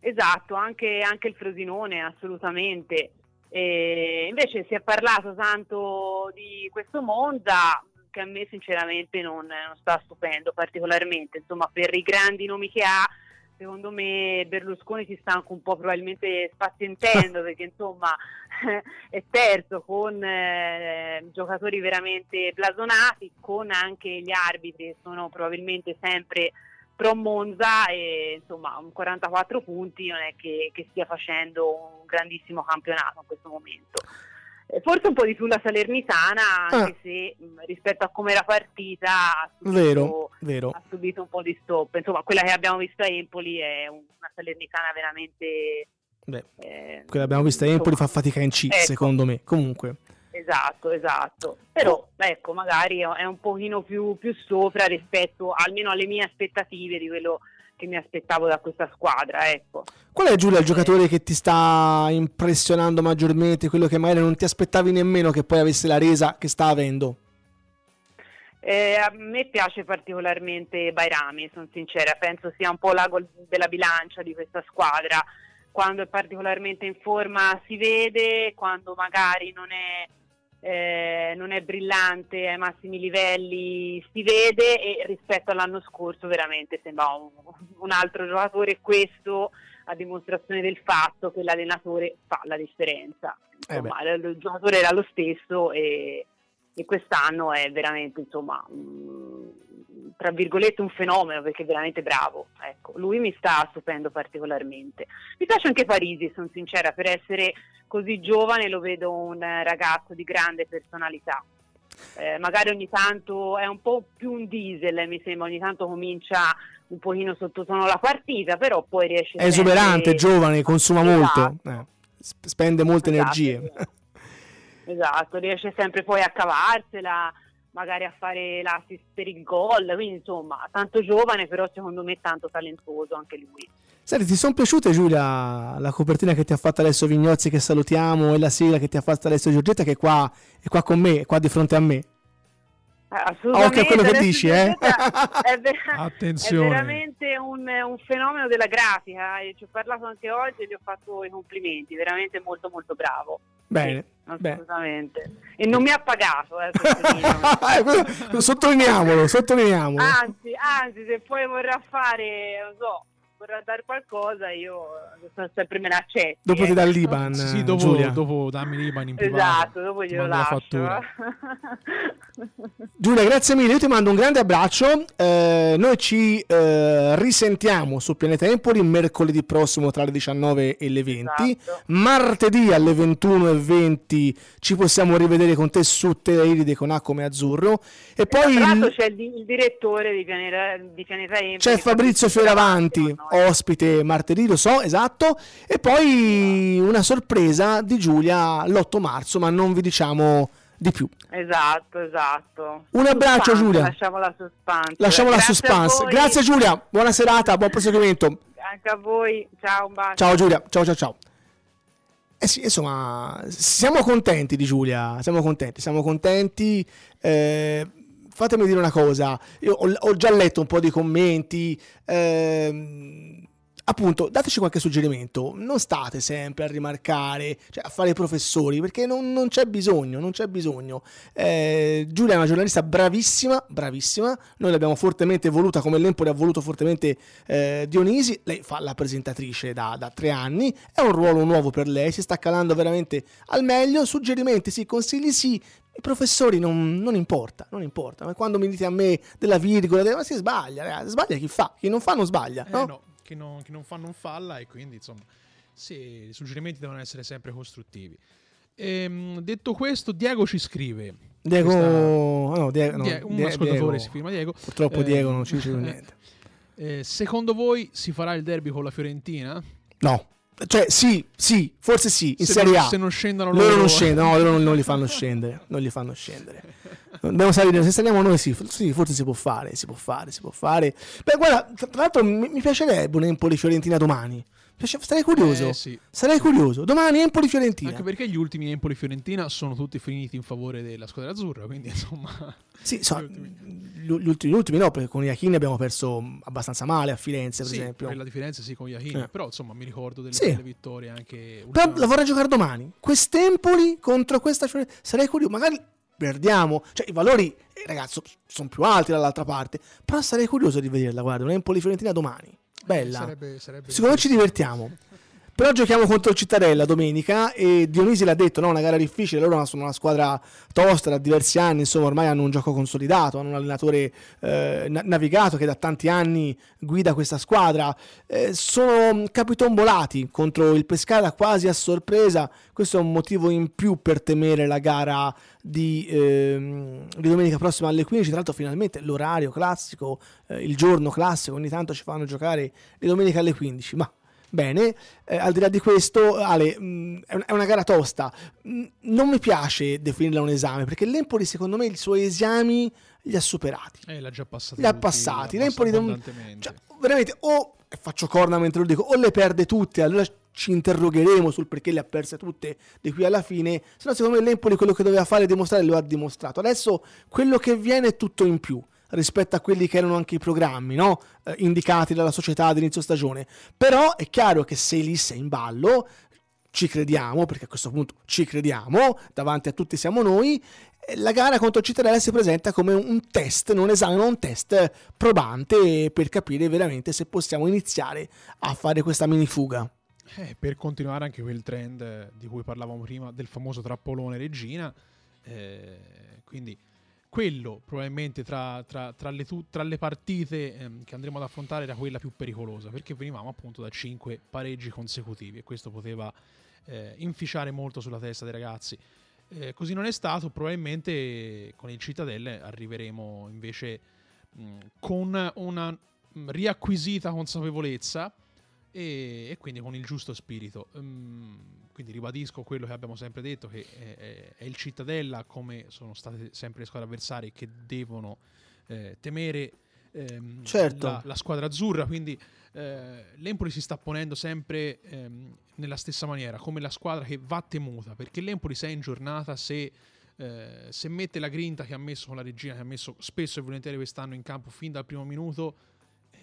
Esatto, anche, anche il Frosinone, assolutamente. E invece si è parlato tanto di questo Monza, che a me sinceramente non, non sta stupendo particolarmente, insomma per i grandi nomi che ha secondo me Berlusconi si sta anche un po' probabilmente spazientendo perché insomma è terzo con eh, giocatori veramente blasonati, con anche gli arbitri che sono probabilmente sempre pro Monza e insomma 44 punti non è che, che stia facendo un grandissimo campionato in questo momento. Eh, forse un po' di più la Salernitana, anche ah. se mh, rispetto a come era partita ha subito, vero, vero. ha subito, un po' di stop. Insomma, quella che abbiamo visto a Empoli è una Salernitana veramente... Beh, eh, quella che abbiamo visto a Empoli fa fatica in C, ecco. secondo me. Comunque. Esatto, esatto. Però, ecco, magari è un pochino più, più sopra rispetto almeno alle mie aspettative di quello che mi aspettavo da questa squadra. Ecco. Qual è Giulia il giocatore che ti sta impressionando maggiormente, quello che magari non ti aspettavi nemmeno che poi avesse la resa che sta avendo? Eh, a me piace particolarmente Bairami, sono sincera, penso sia un po' l'ago della bilancia di questa squadra. Quando è particolarmente in forma si vede, quando magari non è eh, non è brillante ai massimi livelli, si vede e rispetto all'anno scorso veramente sembra un, un altro giocatore, questo a dimostrazione del fatto che l'allenatore fa la differenza. Eh insomma, eh il giocatore era lo stesso e, e quest'anno è veramente insomma, tra virgolette un fenomeno perché è veramente bravo. Ecco, lui mi sta stupendo particolarmente. Mi piace anche Parisi, sono sincera, per essere così giovane lo vedo un ragazzo di grande personalità. eh, magari ogni tanto è un po' più un diesel, mi sembra, ogni tanto comincia un pochino sottotono la partita, però poi riesce È esuberante, sempre... giovane, consuma Esatto. molto, eh, sp- spende molte Esatto, energie. Esatto, riesce sempre poi a cavarsela, magari a fare l'assist per il gol, quindi insomma, tanto giovane, però secondo me tanto talentuoso anche lui. Senti, ti sono piaciute Giulia la copertina che ti ha fatto Alessio Vignozzi che salutiamo e la sigla che ti ha fatto Alessio Giorgetta che è qua, è qua con me, è qua di fronte a me. Eh, Assolutamente. Occhio a quello che adesso dici, eh. È, ver- Attenzione. è veramente un, un fenomeno della grafica, e ci ho parlato anche oggi e gli ho fatto i complimenti, veramente molto molto bravo. Bene, assolutamente. E non mi ha pagato, eh. Eh, sottolineiamolo, sottolineiamolo. anzi, anzi, se poi vorrà fare, non so, vorrà dare qualcosa, io eh, sempre me l'accetto. Dopo ti dà. Liban, Sì, sì, dopo, Giulia. dopo dammi l'Iban in privato. Esatto, dopo ti glielo la lascio. fattura. Giulia, grazie mille, io ti mando un grande abbraccio. Eh, noi ci eh, risentiamo su Pianeta Empoli mercoledì prossimo tra le 19 e le 20. Esatto. Martedì alle 21 e 20 ci possiamo rivedere con te su Teleride con A come azzurro. E poi Tra l'altro c'è il, il direttore di Pianeta, di Pianeta Empoli, c'è Fabrizio Fioravanti. Ospite martedì, lo so, esatto. E poi una sorpresa di Giulia l'8 marzo, ma non vi diciamo di più. Esatto, esatto. Un abbraccio, Suspense, Giulia. Lasciamo la suspense. Lasciamo la suspense. Grazie Giulia, buona serata, buon proseguimento. Anche a voi. Ciao, un bacio. Ciao Giulia, ciao ciao ciao. Eh sì, insomma, siamo contenti di Giulia, siamo contenti, siamo contenti. Eh, fatemi dire una cosa, io ho, ho già letto un po' di commenti, ehm, appunto, dateci qualche suggerimento, non state sempre a rimarcare, cioè a fare i professori, perché non, non c'è bisogno, non c'è bisogno. Eh, Giulia è una giornalista bravissima, bravissima, noi l'abbiamo fortemente voluta come l'Empoli ha voluto fortemente eh, Dionisi, lei fa la presentatrice da, da tre anni, è un ruolo nuovo per lei, si sta calando veramente al meglio, suggerimenti sì, consigli sì, i professori non, non importa, non importa, ma quando mi dite a me della virgola, ma si sbaglia, ragazzi, sbaglia chi fa, chi non fa non sbaglia, Eh, no? no, chi, non, chi non fa non falla e quindi insomma sì, i suggerimenti devono essere sempre costruttivi. Ehm, detto questo, Diego ci scrive. Diego, Questa- ah, no, Die- no, Die- un Die- ascoltatore Diego. si firma Diego. Purtroppo Eh, Diego non ci dice niente. eh, secondo voi si farà il derby con la Fiorentina? No, cioè sì, sì, forse sì, in se Serie non, A. Se non scendono Loro loro, non scendono, no, loro non, non li fanno scendere, non li fanno scendere. Dobbiamo salire, se saliamo noi sì, sì, forse si può fare, si può fare, si può fare. Beh, guarda, tra tra l'altro mi, mi piacerebbe un Empoli-Fiorentina domani. Sarei curioso, Eh, sì. sarei curioso. Domani Empoli-Fiorentina. Anche perché gli ultimi Empoli-Fiorentina sono tutti finiti in favore della squadra azzurra, quindi insomma... Sì, so, gli ultimi. gli ultimi, gli ultimi no, perché con Iachini abbiamo perso abbastanza male a Firenze, per Sì, esempio. quella differenza sì con Iachini, Eh. però insomma mi ricordo delle Sì. belle vittorie anche Però la vorrei giocare domani. Quest'Empoli contro questa Fiorentina. Sarei curioso. Magari perdiamo. Cioè, i valori, eh, ragazzi, sono più alti dall'altra parte. Però sarei curioso di vederla. Guarda, un Empoli-Fiorentina domani. Bella. Sarebbe, sarebbe Secondo me ci divertiamo. Però giochiamo contro il Cittadella domenica e Dionisi l'ha detto, no? Una gara difficile, loro sono una squadra tosta da diversi anni, insomma ormai hanno un gioco consolidato, hanno un allenatore eh, na- navigato che da tanti anni guida questa squadra. Eh, sono capitombolati contro il Pescara quasi a sorpresa, questo è un motivo in più per temere la gara di, ehm, di domenica prossima alle 15, tra l'altro finalmente l'orario classico, eh, il giorno classico, ogni tanto ci fanno giocare di domenica alle 15, ma Bene, eh, al di là di questo, Ale, mh, è, un- è una gara tosta. Mh, non mi piace definirla un esame perché l'Empoli, secondo me, i suoi esami li ha superati. Eh, l'ha già passati. Li ha passati. L'Empoli non-. Cioè, veramente, o faccio corna mentre lo dico, o le perde tutte, allora ci interrogheremo sul perché le ha perse tutte di qui alla fine. Se no, secondo me, l'Empoli quello che doveva fare e dimostrare lo ha dimostrato. Adesso quello che viene è tutto in più rispetto a quelli che erano anche i programmi no? Eh, indicati dalla società ad inizio stagione. Però è chiaro che se lì sei in ballo, ci crediamo, perché a questo punto ci crediamo, davanti a tutti siamo noi, la gara contro Cittadella si presenta come un test, non esame, ma un test probante per capire veramente se possiamo iniziare a fare questa mini fuga. Eh, per continuare anche quel trend di cui parlavamo prima del famoso trappolone regina, eh, quindi quello probabilmente tra, tra- tra le, tra le partite ehm, che andremo ad affrontare era quella più pericolosa perché venivamo appunto da cinque pareggi consecutivi e questo poteva eh, inficiare molto sulla testa dei ragazzi. Eh, così non è stato, probabilmente con il Cittadelle arriveremo invece mh, con una mh, riacquisita consapevolezza e, e, quindi con il giusto spirito. Um, quindi ribadisco quello che abbiamo sempre detto, che è, è, il Cittadella, come sono state sempre le squadre avversarie, che devono eh, temere ehm, certo. la, la, squadra azzurra, quindi eh, l'Empoli si sta ponendo sempre ehm, nella stessa maniera, come la squadra che va temuta, perché l'Empoli se è in giornata, se, eh, se mette la grinta che ha messo con la regina, che ha messo spesso e volentieri quest'anno in campo fin dal primo minuto,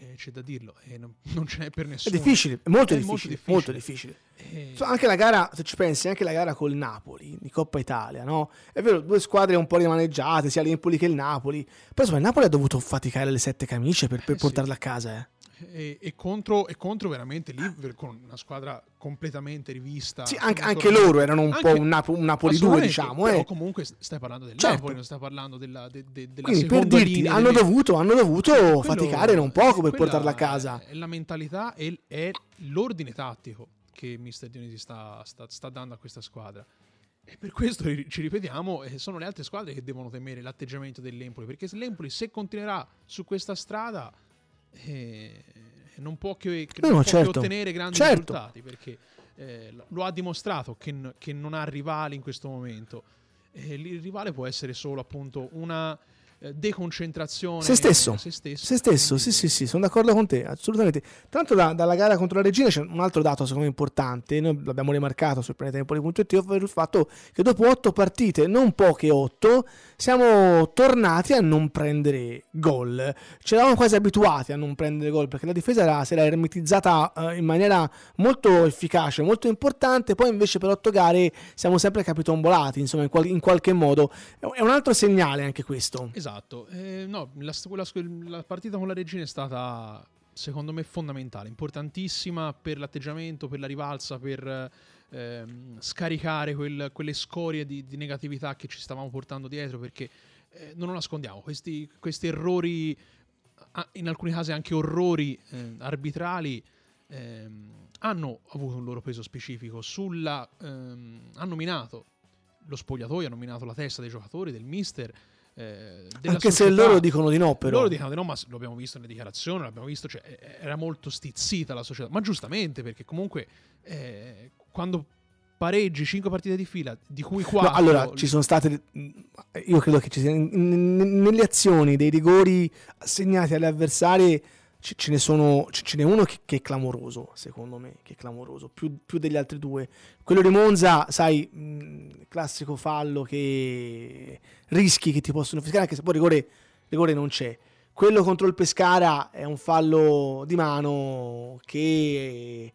eh, c'è da dirlo, eh, non, non, ce n'è per nessuno. È difficile, è molto, è difficile, molto difficile. Molto difficile. Eh... anche la gara, se ci pensi, anche la gara col Napoli di Coppa Italia, no? È vero, due squadre un po' rimaneggiate, sia l'Empoli che il Napoli. Però insomma, il Napoli ha dovuto faticare le sette camicie per, per eh, portarla sì. a casa, eh e, e, contro, e, contro, veramente lì con una squadra completamente rivista. Sì, anche, anche loro erano un anche, po' un, Napo, un Napoli 2, diciamo. Però eh. comunque stai parlando del certo. Napoli, non stai parlando della, de, de, della Quindi per dirti, hanno delle... dovuto, hanno dovuto quello, faticare non poco per portarla a casa. È la mentalità e è l'ordine tattico che Mister Dionisi sta, sta, sta dando a questa squadra. E per questo ci ripetiamo, eh, sono le altre squadre che devono temere l'atteggiamento dell'Empoli, perché l'Empoli se continuerà su questa strada eh, non può che, che, no, non certo. può che ottenere grandi certo. risultati perché eh, lo ha dimostrato che, che, non ha rivali in questo momento. Eh, il rivale può essere solo appunto una deconcentrazione se stesso, se stesso, se stesso sì sì sì sono d'accordo con te assolutamente. Tanto da, dalla gara contro la Regina c'è un altro dato secondo me importante. Noi l'abbiamo rimarcato sul planetempoli.it ovvero il fatto che dopo otto partite non poche otto siamo tornati a non prendere gol. Ci eravamo quasi abituati a non prendere gol perché la difesa era, si era ermetizzata uh, in maniera molto efficace molto importante. Poi invece per otto gare siamo sempre capitombolati insomma in, qual- in qualche modo. È un altro segnale anche questo. Esatto Esatto, eh, no, la, quella, la partita con la regina è stata secondo me fondamentale, importantissima per l'atteggiamento, per la rivalsa, per ehm, scaricare quel, quelle scorie di, di, negatività che ci stavamo portando dietro, perché eh, non lo nascondiamo, questi, questi, errori, in alcuni casi anche orrori eh, arbitrali, ehm, hanno avuto un loro peso specifico, sulla, ehm, hanno minato lo spogliatoio, hanno minato la testa dei giocatori, del mister, eh, Anche società. se loro dicono di no, però. Loro dicono di no, ma lo abbiamo visto nelle dichiarazioni, l'abbiamo visto, cioè, era molto stizzita la società, ma giustamente perché comunque eh, quando pareggi 5 partite di fila, di cui 4... No, allora, ci sono state, io credo che ci siano, nelle azioni dei rigori assegnati alle avversarie ce ne sono ce n'è uno che, che, è clamoroso secondo me che è clamoroso più, più, degli altri due. Quello di Monza sai mh, classico fallo che rischi che ti possono fischiare anche se poi rigore, rigore non c'è. Quello contro il Pescara è un fallo di mano che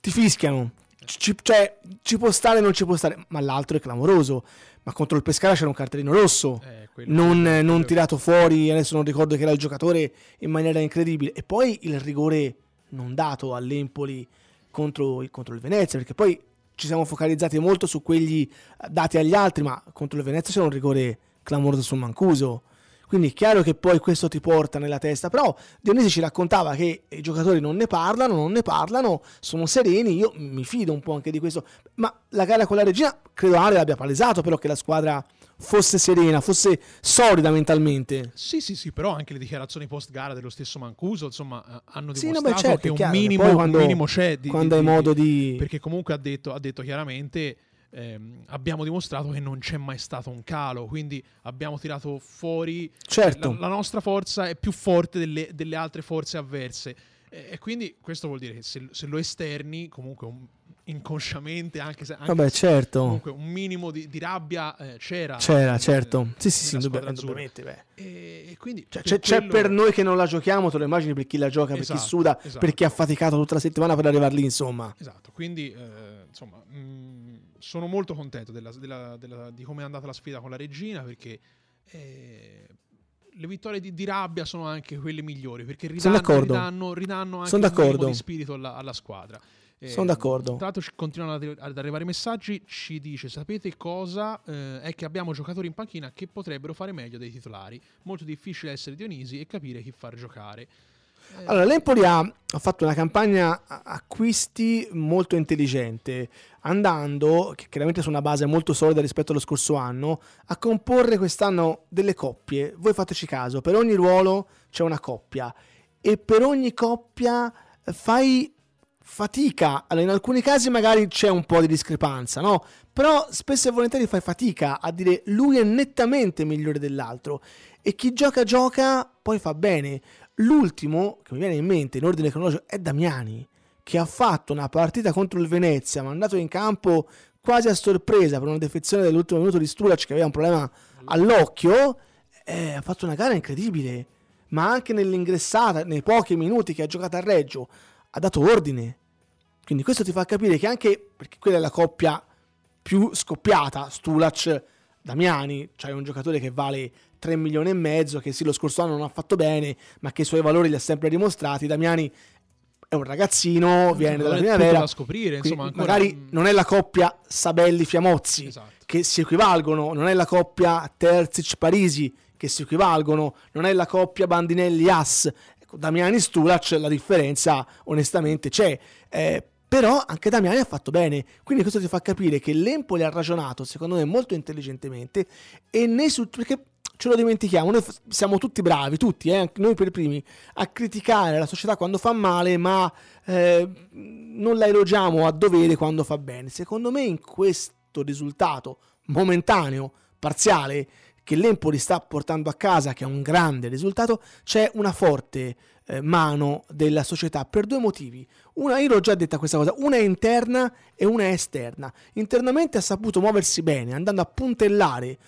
ti fischiano. Ci, cioè ci può stare non ci può stare ma l'altro è clamoroso ma contro il Pescara c'era un cartellino rosso, eh, non, non tirato fuori, adesso non ricordo che era il giocatore in maniera incredibile. E poi il rigore non dato all'Empoli contro, contro il Venezia, perché poi ci siamo focalizzati molto su quelli dati agli altri, ma contro il Venezia c'era un rigore clamoroso sul Mancuso. Quindi è chiaro che poi questo ti porta nella testa, però Dionisi ci raccontava che i giocatori non ne parlano, non ne parlano, sono sereni, io mi fido un po' anche di questo, ma la gara con la regina credo Ale l'abbia palesato però che la squadra fosse serena, fosse solida mentalmente. Sì, sì, sì, però anche le dichiarazioni post gara dello stesso Mancuso, insomma, eh, hanno dimostrato sì, no, certo, che un minimo, quando, un minimo, c'è di, quando hai modo di perché comunque ha detto, ha detto chiaramente ehm, abbiamo dimostrato che non c'è mai stato un calo, quindi abbiamo tirato fuori certo. la, la nostra forza è più forte delle, delle altre forze avverse. E, e, quindi questo vuol dire che se, se lo esterni, comunque un, inconsciamente, anche se, anche Vabbè, certo. comunque un minimo di, di rabbia eh, c'era. C'era, eh, certo. Sì, sì, sì, indubbiamente. Beh. E, e quindi cioè, per c'è, quello... c'è, per noi che non la giochiamo, te lo immagini per chi la gioca, esatto, per chi esatto, suda, esatto. per chi ha faticato tutta la settimana per arrivare lì, insomma. Esatto, quindi eh, insomma, mh, mm, sono molto contento della, della, della, di come è andata la sfida con la regina perché eh, le vittorie di, di, rabbia sono anche quelle migliori perché ridanno, ridanno, ridanno anche un po' di spirito alla, alla squadra. Eh, sono d'accordo. L'altro continuano ad arrivare messaggi, ci dice sapete cosa? Eh, è che abbiamo giocatori in panchina che potrebbero fare meglio dei titolari. Molto difficile essere Dionisi e capire chi far giocare. Allora, l'Empoli ha, ha fatto una campagna acquisti molto intelligente, andando, che chiaramente su una base molto solida rispetto allo scorso anno, a comporre quest'anno delle coppie. Voi fateci caso, per ogni ruolo c'è una coppia e per ogni coppia eh, fai fatica. Allora, in alcuni casi magari c'è un po' di discrepanza, no? Però spesso e volentieri fai fatica a dire lui è nettamente migliore dell'altro e chi gioca gioca poi fa bene. L'ultimo che mi viene in mente in ordine cronologico è Damiani, che ha fatto una partita contro il Venezia, mandato in campo quasi a sorpresa per una defezione dell'ultimo minuto di Stulac che aveva un problema all'occhio, eh, ha fatto una gara incredibile, ma anche nell'ingressata, nei pochi minuti che ha giocato a Reggio, ha dato ordine. Quindi questo ti fa capire che anche, perché quella è la coppia più scoppiata, Stulac, Damiani, cioè un giocatore che vale 3 milioni e mezzo, che sì lo scorso anno non ha fatto bene, ma che i suoi valori li ha sempre dimostrati. Damiani è un ragazzino, viene dalla primavera. da scoprire, insomma, ancora- magari non è la coppia Sabelli-Fiamozzi Esatto. che si equivalgono, non è la coppia Terzic-Parisi che si equivalgono, non è la coppia Bandinelli-As. Ecco, Damiani-Stulac la differenza onestamente c'è. Eh, però anche Damiani ha fatto bene, quindi questo ti fa capire che l'Empoli ha ragionato, secondo me, molto intelligentemente e nei perché ce lo dimentichiamo, noi f- siamo tutti bravi, tutti, eh, noi per primi, a criticare la società quando fa male, ma eh, non la elogiamo a dovere quando fa bene. Secondo me in questo risultato momentaneo, parziale, che l'Empoli sta portando a casa, che è un grande risultato, c'è una forte eh, mano della società per due motivi. Una, io l'ho già detta questa cosa, una è interna e una è esterna. Internamente ha saputo muoversi bene, andando a puntellare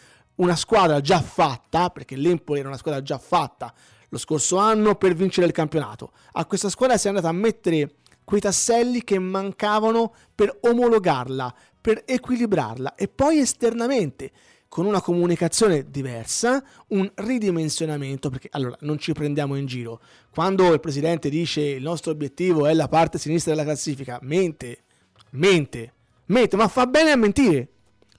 una squadra già fatta, perché l'Empoli era una squadra già fatta lo scorso anno per vincere il campionato. A questa squadra si è andata a mettere quei tasselli che mancavano per omologarla, per equilibrarla e poi esternamente con una comunicazione diversa, un ridimensionamento, perché allora non ci prendiamo in giro. Quando il presidente dice il nostro obiettivo è la parte sinistra della classifica, mente, mente, mente, ma fa bene a mentire.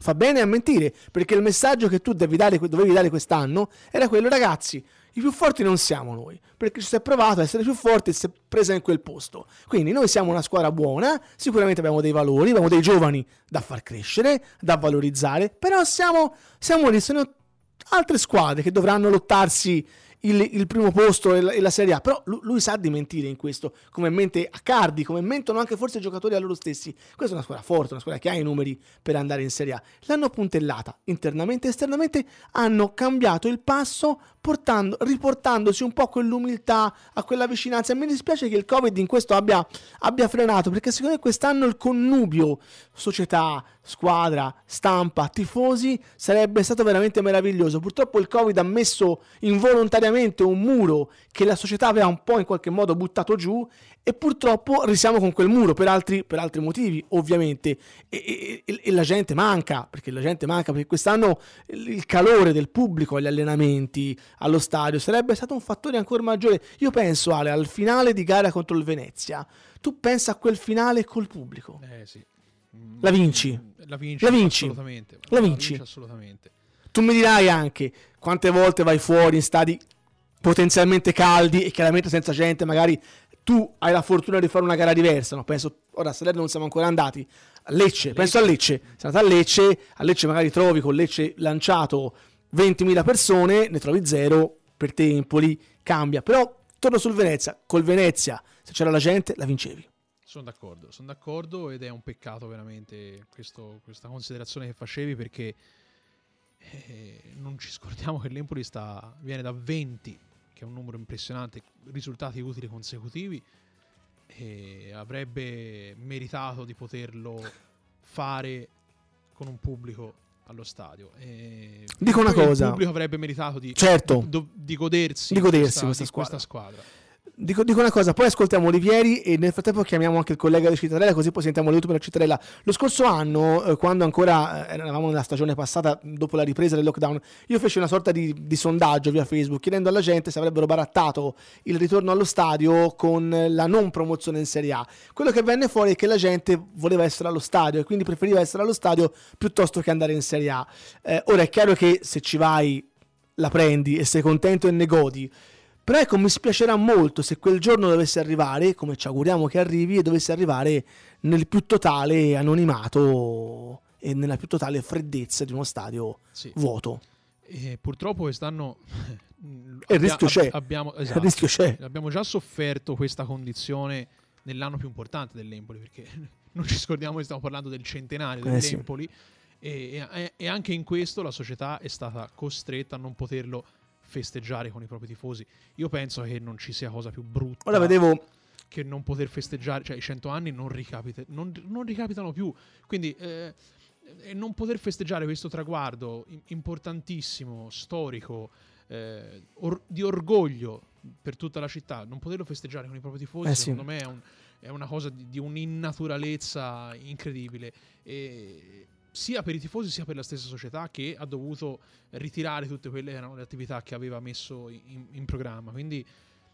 Fa bene a mentire, perché il messaggio che tu dare, dovevi dare quest'anno era quello, ragazzi, i più forti non siamo noi, perché ci si è provato a essere più forti e si è presa in quel posto. Quindi noi siamo una squadra buona, sicuramente abbiamo dei valori, abbiamo dei giovani da far crescere, da valorizzare, però siamo, siamo lì, sono altre squadre che dovranno lottarsi il, il primo posto e la, e la Serie A, però lui, lui sa di mentire in questo, come mente Accardi, come mentono anche forse i giocatori a loro stessi. Questa è una squadra forte, una squadra che ha i numeri per andare in Serie A. L'hanno puntellata internamente e esternamente, hanno cambiato il passo portando, riportandosi un po' quell'umiltà, a quella vicinanza. E mi dispiace che il Covid in questo abbia, abbia frenato, perché secondo me quest'anno il connubio società, squadra, stampa, tifosi sarebbe stato veramente meraviglioso. Purtroppo il Covid ha messo involontariamente un muro che la società aveva un po' in qualche modo buttato giù e purtroppo risiamo con quel muro per altri, per altri motivi, ovviamente. E, e- e la gente manca, perché la gente manca, perché quest'anno il il calore del pubblico agli allenamenti, allo stadio, sarebbe stato un fattore ancora maggiore. Io penso, Ale, al finale di gara contro il Venezia. Tu pensa a quel finale col pubblico. Eh sì. La vinci. La vinci. La vinci. Assolutamente. La vinci. assolutamente. Tu mi dirai anche quante volte vai fuori in stadi potenzialmente caldi e chiaramente senza gente, magari tu hai la fortuna di fare una gara diversa, no? Penso, ora Salerno non siamo ancora andati, a Lecce, penso a Lecce, sei andato a Lecce, a Lecce magari trovi con Lecce lanciato 20.000 persone, ne trovi zero per te Empoli, cambia, però torno sul Venezia, col Venezia, se c'era la gente la vincevi. Sono d'accordo, sono d'accordo ed è un peccato veramente questo- questa considerazione che facevi perché eh, non ci scordiamo che l'Empoli sta, viene da 20, che è un numero impressionante, risultati utili consecutivi e avrebbe meritato di poterlo fare con un pubblico allo stadio. E Dico una cosa. Il pubblico avrebbe meritato di, Certo. do- di godersi, Di godersi questa, questa di squadra. squadra. Dico, dico una cosa, poi ascoltiamo Olivieri e nel frattempo chiamiamo anche il collega di Cittadella così poi sentiamo l'aiuto per la Cittadella. Lo scorso anno, eh, quando ancora eh, eravamo nella stagione passata, dopo la ripresa del lockdown, io feci una sorta di, di sondaggio via Facebook chiedendo alla gente se avrebbero barattato il ritorno allo stadio con la non promozione in Serie A. Quello che venne fuori è che la gente voleva essere allo stadio e quindi preferiva essere allo stadio piuttosto che andare in Serie A. Eh, ora è chiaro che se ci vai la prendi e sei contento e ne godi Però ecco, mi spiacerà molto se quel giorno dovesse arrivare, come ci auguriamo che arrivi, e dovesse arrivare nel più totale anonimato e nella più totale freddezza di uno stadio Sì. vuoto. E purtroppo quest'anno il rischio c'è. Abbiamo, Il esatto, rischio c'è. abbiamo già sofferto questa condizione nell'anno più importante dell'Empoli, perché non ci scordiamo che stiamo parlando del centenario Eh, sì. dell'Empoli e, e- e anche in questo la società è stata costretta a non poterlo festeggiare con i propri tifosi. Io penso che non ci sia cosa più brutta Ora vedevo che non poter festeggiare, cioè i 100 anni non, ricapita- non- non ricapitano più. Quindi eh, non poter festeggiare questo traguardo im- importantissimo, storico, eh, or- di orgoglio per tutta la città, non poterlo festeggiare con i propri tifosi, Eh sì. secondo me è, un- è una cosa di, di un'innaturalezza incredibile. E sia per i tifosi sia per la stessa società che ha dovuto ritirare tutte quelle che erano le attività che aveva messo in, in programma. Quindi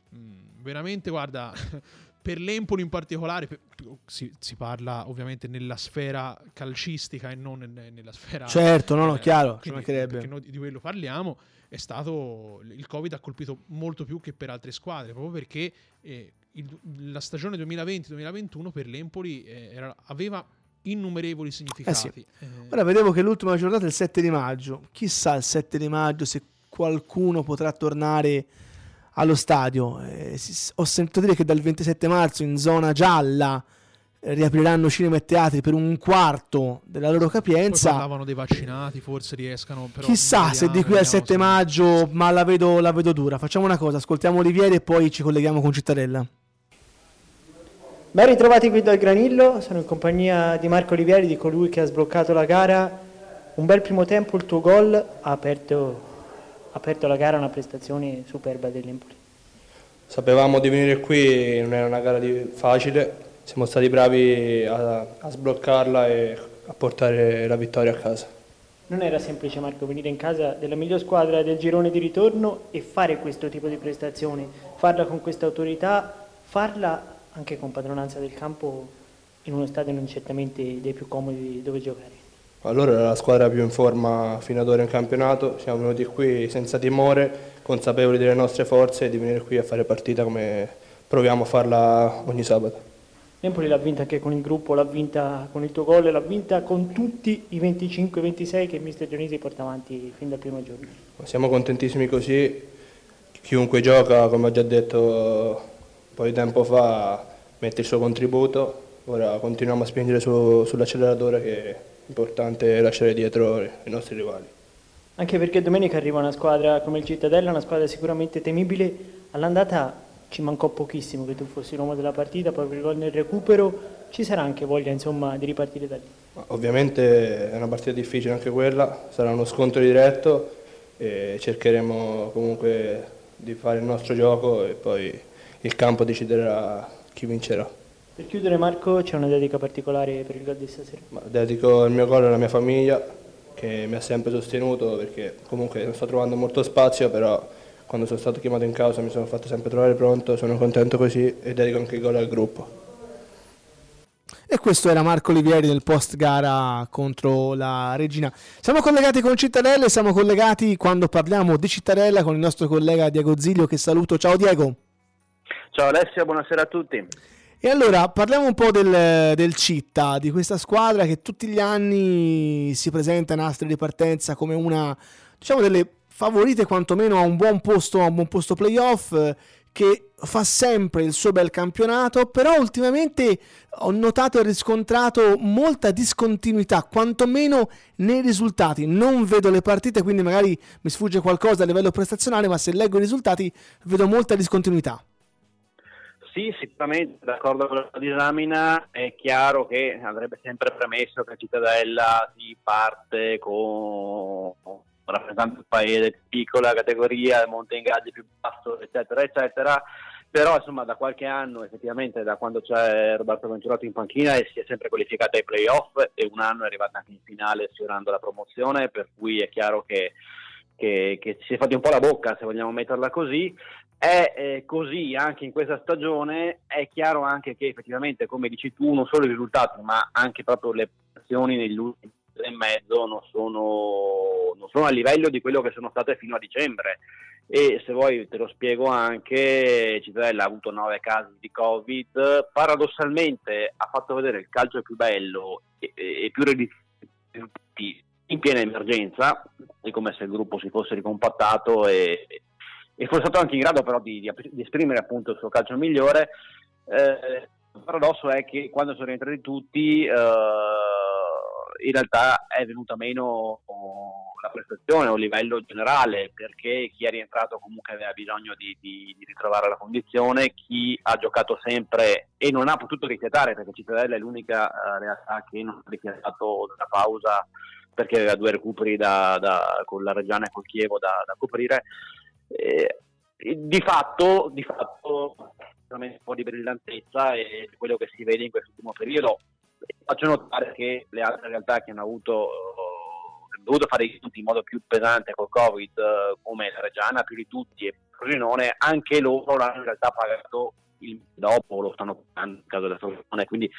mh, veramente, guarda, per l'Empoli in particolare, per- si, si parla ovviamente nella sfera calcistica e non nel- nella sfera... Certo, no, no, eh, chiaro, ci mancherebbe. Perché noi di quello parliamo, è stato... Il Covid ha colpito molto più che per altre squadre, proprio perché eh, il- la stagione 2020-2021 per l'Empoli eh, era- aveva innumerevoli significati. Eh, Ora vedevo che l'ultima giornata è il 7 di maggio. Chissà il 7 di maggio se qualcuno potrà tornare allo stadio. Eh, ho sentito dire che dal 27 marzo in zona gialla eh, riapriranno cinema e teatri per un quarto della loro poi capienza. parlavano dei vaccinati, forse riescano. Chissà se di vediamo, qui al vediamo 7 se- maggio, ma la vedo, la vedo dura. Facciamo una cosa, ascoltiamo Olivieri e poi ci colleghiamo con Cittadella. Ben ritrovati qui dal Granillo, sono in compagnia di Marco Olivieri, di colui che ha sbloccato la gara. Un bel primo tempo, il tuo gol ha aperto, ha aperto la gara, una prestazione superba dell'Empoli. Sapevamo di venire qui, non era una gara facile, siamo stati bravi a, a sbloccarla e a portare la vittoria a casa. Non era semplice Marco venire in casa della miglior squadra del girone di ritorno e fare questo tipo di prestazione, farla con questa autorità, farla anche con padronanza del campo in uno stadio non certamente dei più comodi dove giocare. Allora era la squadra più in forma fino ad ora in campionato, siamo venuti qui senza timore, consapevoli delle nostre forze e di venire qui a fare partita come proviamo a farla ogni sabato. L'Empoli l'ha vinta anche con il gruppo, l'ha vinta con il tuo gol, l'ha vinta con tutti i 25-26 che il mister Dionisi porta avanti fin dal primo giorno. Siamo contentissimi così, chiunque gioca, come ho già detto un po' di tempo fa, mette il suo contributo, ora continuiamo a spingere su- sull'acceleratore che è importante lasciare dietro i nostri rivali. Anche perché domenica arriva una squadra come il Cittadella, una squadra sicuramente temibile. All'andata ci mancò pochissimo che tu fossi l'uomo della partita, poi per il gol nel recupero ci sarà anche voglia insomma di ripartire da lì. Ovviamente è una partita difficile anche quella, sarà uno scontro diretto e cercheremo comunque di fare il nostro gioco e poi il campo deciderà chi vincerà. Per chiudere Marco c'è una dedica particolare per il gol di stasera. Ma dedico il mio gol alla mia famiglia che mi ha sempre sostenuto perché comunque non sto trovando molto spazio, però quando sono stato chiamato in causa mi sono fatto sempre trovare pronto, sono contento così e dedico anche il gol al gruppo. E questo era Marco Olivieri nel post gara contro la Regina. Siamo collegati con Cittadella e siamo collegati quando parliamo di Cittadella con il nostro collega Diego Zilio che saluto. Ciao Diego. Ciao Alessia, buonasera a tutti. E allora parliamo un po' del, del Citta, di questa squadra che tutti gli anni si presenta in astri di partenza come una, diciamo, delle favorite quantomeno a un buon posto, a un buon posto playoff, che fa sempre il suo bel campionato, però ultimamente ho notato e riscontrato molta discontinuità, quantomeno nei risultati. Non vedo le partite, quindi magari mi sfugge qualcosa a livello prestazionale, ma se leggo i risultati vedo molta discontinuità. Sì, sicuramente d'accordo con la disamina, è chiaro che andrebbe sempre premesso che Cittadella si parte con rappresentante del paese, piccola categoria, monte ingaggi più basso, eccetera, eccetera, però insomma da qualche anno, effettivamente da quando c'è Roberto Venturato in panchina e si è sempre qualificata ai playoff e un anno è arrivata anche in finale sfiorando la promozione, per cui è chiaro che, che, che si è fatti un po' la bocca, se vogliamo metterla così, è eh, così anche in questa stagione, è chiaro anche che effettivamente, come dici tu, non solo i risultati, ma anche proprio le prestazioni negli ultimi mesi e mezzo non sono, non sono a livello di quello che sono state fino a dicembre. E se vuoi te lo spiego anche, Cittadella ha avuto nove casi di Covid, paradossalmente ha fatto vedere il calcio più bello e, e più redditizio in piena emergenza, è come se il gruppo si fosse ricompattato e, e fosse stato anche in grado però di, di, esprimere appunto il suo calcio migliore. Eh, il paradosso è che quando sono rientrati tutti eh, in realtà è venuta meno la prestazione o livello generale perché chi è rientrato comunque aveva bisogno di, di, di, ritrovare la condizione, chi ha giocato sempre e non ha potuto rifiatare perché Cittadella è l'unica uh, realtà che non ha rifiatato dalla pausa perché aveva due recuperi da, da, con la Reggiana e col Chievo da, da coprire. Eh, di fatto, di fatto un po' di brillantezza e quello che si vede in quest'ultimo periodo. Faccio notare che le altre realtà che hanno avuto hanno dovuto fare i conti in modo più pesante col Covid, come la Reggiana più di tutti e Frosinone, anche loro l'hanno in realtà pagato il dopo, lo stanno pagando in caso della Frosinone, quindi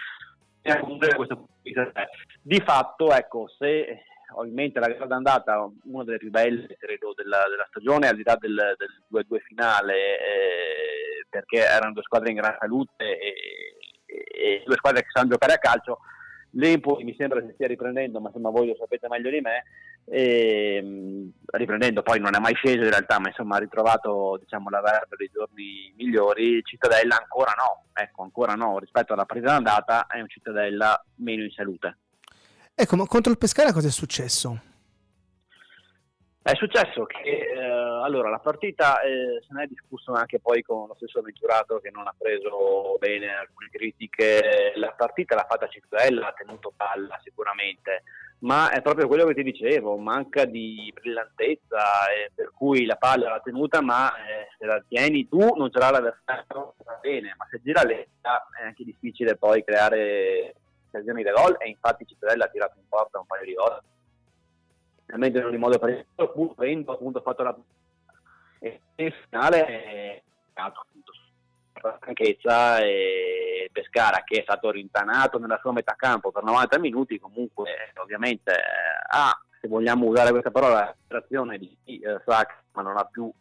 di fatto, ecco, se ho in mente la gara d'andata, una delle più belle credo della, della stagione, al di là del, del 2-2 finale, eh, perché erano due squadre in gran salute e, e, due squadre che sanno giocare a calcio. L'Empoli mi sembra si stia riprendendo, ma insomma voi lo sapete meglio di me, e, riprendendo poi non è mai sceso in realtà, ma insomma ha ritrovato diciamo, la verba dei giorni migliori. Cittadella ancora no, ecco ancora no, rispetto alla partita d'andata è un Cittadella meno in salute. Ecco, ma contro il Pescara cosa è successo? È successo che eh, allora, la partita eh, se ne è discusso anche poi con lo stesso avventurato che non ha preso bene alcune critiche. La partita l'ha fatta Cittadella, ha tenuto palla sicuramente, ma è proprio quello che ti dicevo, manca di brillantezza, eh, per cui la palla l'ha tenuta, ma eh, se la tieni tu non ce l'ha l'avversario, va bene, ma se gira lenta è anche difficile poi creare occasioni da gol e infatti Cittadella ha tirato in porta un paio di gol. Mentre non in modo preciso pur avendo appunto fatto la e in finale è appunto la franchezza e Pescara che è stato rintanato nella sua metà campo per 90 minuti comunque ovviamente ha se vogliamo usare questa parola la situazione di eh, Sac ma non ha più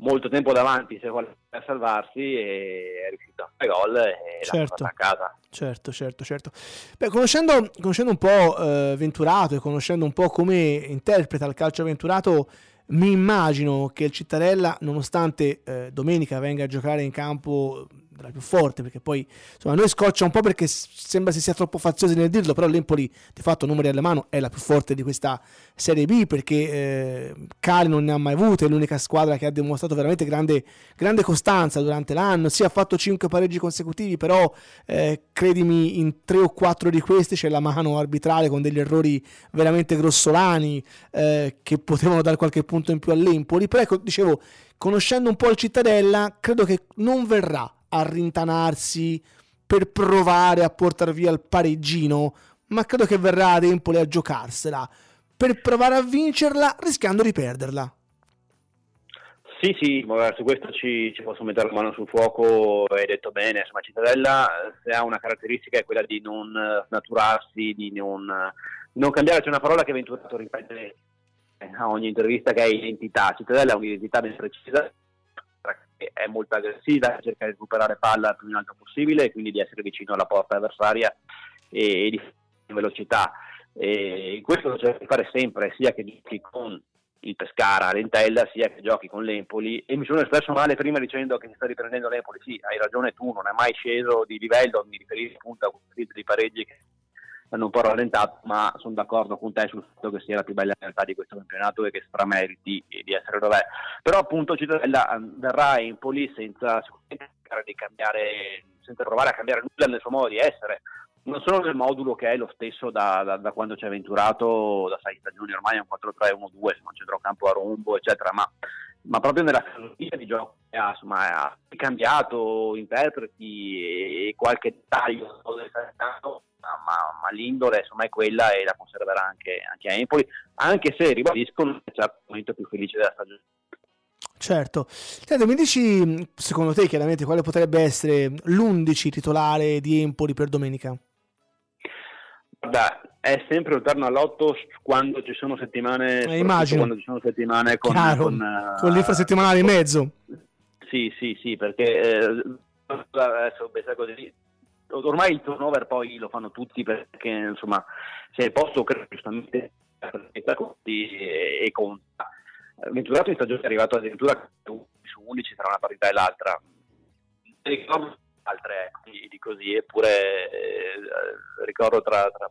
molto tempo davanti se vuole salvarsi e è riuscito a fare gol e certo. a casa. Certo, certo, certo. Beh, conoscendo, conoscendo un po' eh, Venturato e conoscendo un po' come interpreta il calcio avventurato, mi immagino che il Cittadella, nonostante eh, domenica venga a giocare in campo della più forte, perché poi insomma, noi scoccia un po' perché sembra si sia troppo faziosi nel dirlo, però l'Empoli di fatto numeri alla mano è la più forte di questa Serie B perché eh, Cali non ne ha mai avute, è l'unica squadra che ha dimostrato veramente grande, grande costanza durante l'anno, sì ha fatto 5 pareggi consecutivi, però eh, credimi in 3 o 4 di questi c'è la mano arbitrale con degli errori veramente grossolani eh, che potevano dare qualche punto in più all'Empoli, però ecco, dicevo, conoscendo un po' il Cittadella, credo che non verrà a rintanarsi per provare a portare via il pareggino, ma credo che verrà ad Empoli a giocarsela. Per provare a vincerla rischiando di perderla. Sì, sì, su questo ci, ci, posso mettere la mano sul fuoco, hai detto bene, insomma Cittadella se ha una caratteristica è quella di non snaturarsi, di non, non cambiare, c'è una parola che Venturato ripete a ogni intervista che è identità, Cittadella ha un'identità ben precisa, è molto aggressiva, cerca di recuperare palla il più in alto possibile e quindi di essere vicino alla porta avversaria e, e di velocità. E questo lo cerca di fare sempre, sia che giochi con il Pescara Lentella, sia che giochi con l'Empoli. E mi sono espresso male prima dicendo che si sta riprendendo l'Empoli. Sì, hai ragione tu, non è mai sceso di livello, mi riferisco appunto a questo tipo di pareggi che hanno un po' rallentato, ma sono d'accordo con te sul fatto che sia la più bella realtà di questo campionato e che strameriti di essere dov'è. Però appunto Cittadella ehm, verrà in Poli senza di cambiare, senza provare a cambiare nulla nel suo modo di essere. Non solo nel modulo che è lo stesso da, da, da quando ci è avventurato da sei stagioni ormai, è un 4-3-1-2, un centrocampo a rombo, eccetera, ma ma proprio nella filosofia di gioco ha, insomma, ha cambiato interpreti e qualche dettaglio ma, ma l'indole insomma, è quella e la conserverà anche, anche a Empoli, anche se ribadisco non è certo il momento più felice della stagione. Certo. Senti, mi dici, secondo te, chiaramente, quale potrebbe essere l'11 titolare di Empoli per domenica? Beh, è sempre un terno all'otto quando ci sono settimane, soprattutto immagino. quando ci sono settimane con, Chiaro, con, eh, con l'infrasettimanale in mezzo. Sì, sì, sì, perché eh, adesso così, ormai il turnover poi lo fanno tutti perché insomma se il posto credo giustamente e, e conta. Venturato in stagione è arrivato addirittura su 11 tra una partita e l'altra. Ricordo altre ecco, di, di così, eppure eh, ricordo tra, tra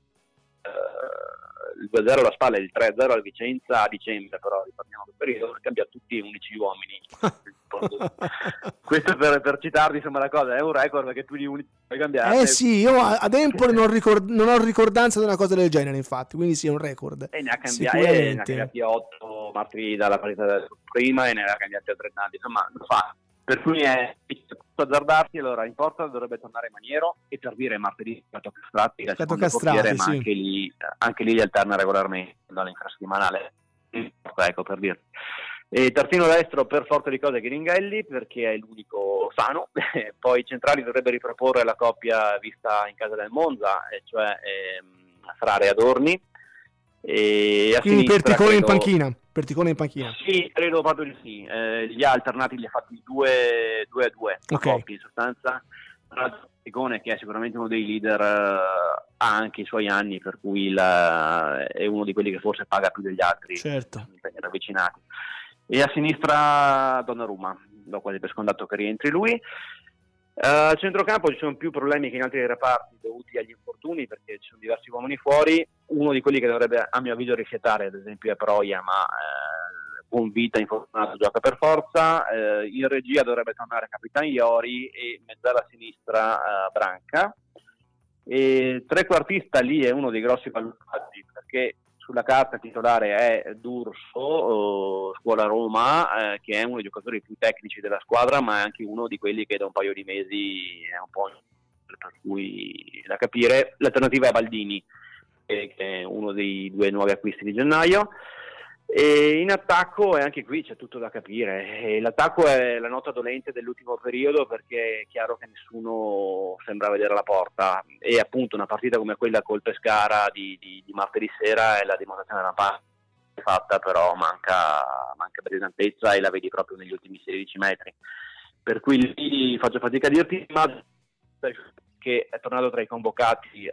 eh, il 2-0 alla spalla e il 3-0 al Vicenza a dicembre, però riparliamo del periodo, cambia tutti unici uomini. Questo per, per citarvi insomma la cosa, è un record perché tu di unici puoi cambiare. Eh sì, io a- ad Empoli non, ricord- non ho ricordanza di una cosa del genere, infatti, quindi sì, è un record. E ne ha cambiati, e ne ha Sicuramente. cambiati 8 martiri dalla partita prima e ne ha cambiati altrettanti, insomma lo fa. Per cui è azzardarsi, allora in porta dovrebbe tornare Maniero e per dire martedì Cato Castrati, Cato Castrati, portiere, ma sì. anche lì, anche lì li alterna regolarmente dall'infrasettimanale. Ecco per dire. E terzino destro per forza di cose Ghiringhelli perché è l'unico sano, poi i centrali dovrebbe riproporre la coppia vista in casa del Monza, cioè ehm, Frare e Adorni. E a Quindi sinistra Perticone in credo- panchina. Perticone in panchina. sì, credo proprio di sì. Eh, gli ha alternati, li ha fatti 2 2 a 2 Ok. coppie in sostanza. Perticone, che è sicuramente uno dei leader, eh, ha anche i suoi anni, per cui la- è uno di quelli che forse paga più degli altri. Certo. ravvicinati. E a sinistra Donnarumma, do quasi per scontato che rientri lui. Eh, Al centrocampo ci sono più problemi che in altri reparti dovuti agli infortuni perché ci sono diversi uomini fuori. Uno di quelli che dovrebbe, a mio avviso, rifiatare, ad esempio, è Proia, ma eh, con vita infortunato gioca per forza. Eh, in regia dovrebbe tornare Capitan Iori e mezzala sinistra eh, Branca. E trequartista lì è uno dei grossi valutati perché sulla carta titolare è D'Urso, eh, scuola Roma, eh, che è uno dei giocatori più tecnici della squadra, ma è anche uno di quelli che da un paio di mesi è un po' per cui da capire. L'alternativa è Baldini, eh, che è uno dei due nuovi acquisti di gennaio. E in attacco, e anche qui c'è tutto da capire, E l'attacco è la nota dolente dell'ultimo periodo perché è chiaro che nessuno sembra vedere la porta e appunto una partita come quella col Pescara di, di- di martedì sera è la dimostrazione della parte fatta, però manca, manca brillantezza e la vedi proprio negli ultimi 16 metri. Per cui lì faccio fatica a dirti, ma che è tornato tra i convocati eh,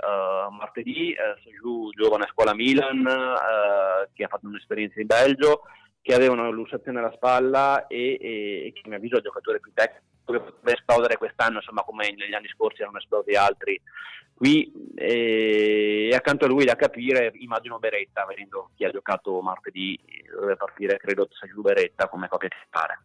martedì, eh, Seju, giovane a scuola Milan, eh, che ha fatto un'esperienza in Belgio, che aveva una lussazione alla spalla e, e- e che a mio avviso è il giocatore più tecnico che potrebbe esplodere quest'anno, insomma come negli anni scorsi erano esplosi altri. Qui eh, e accanto a lui da capire, immagino Beretta, vedendo chi ha giocato martedì, dovrebbe partire credo Seju Beretta come coppia titolare.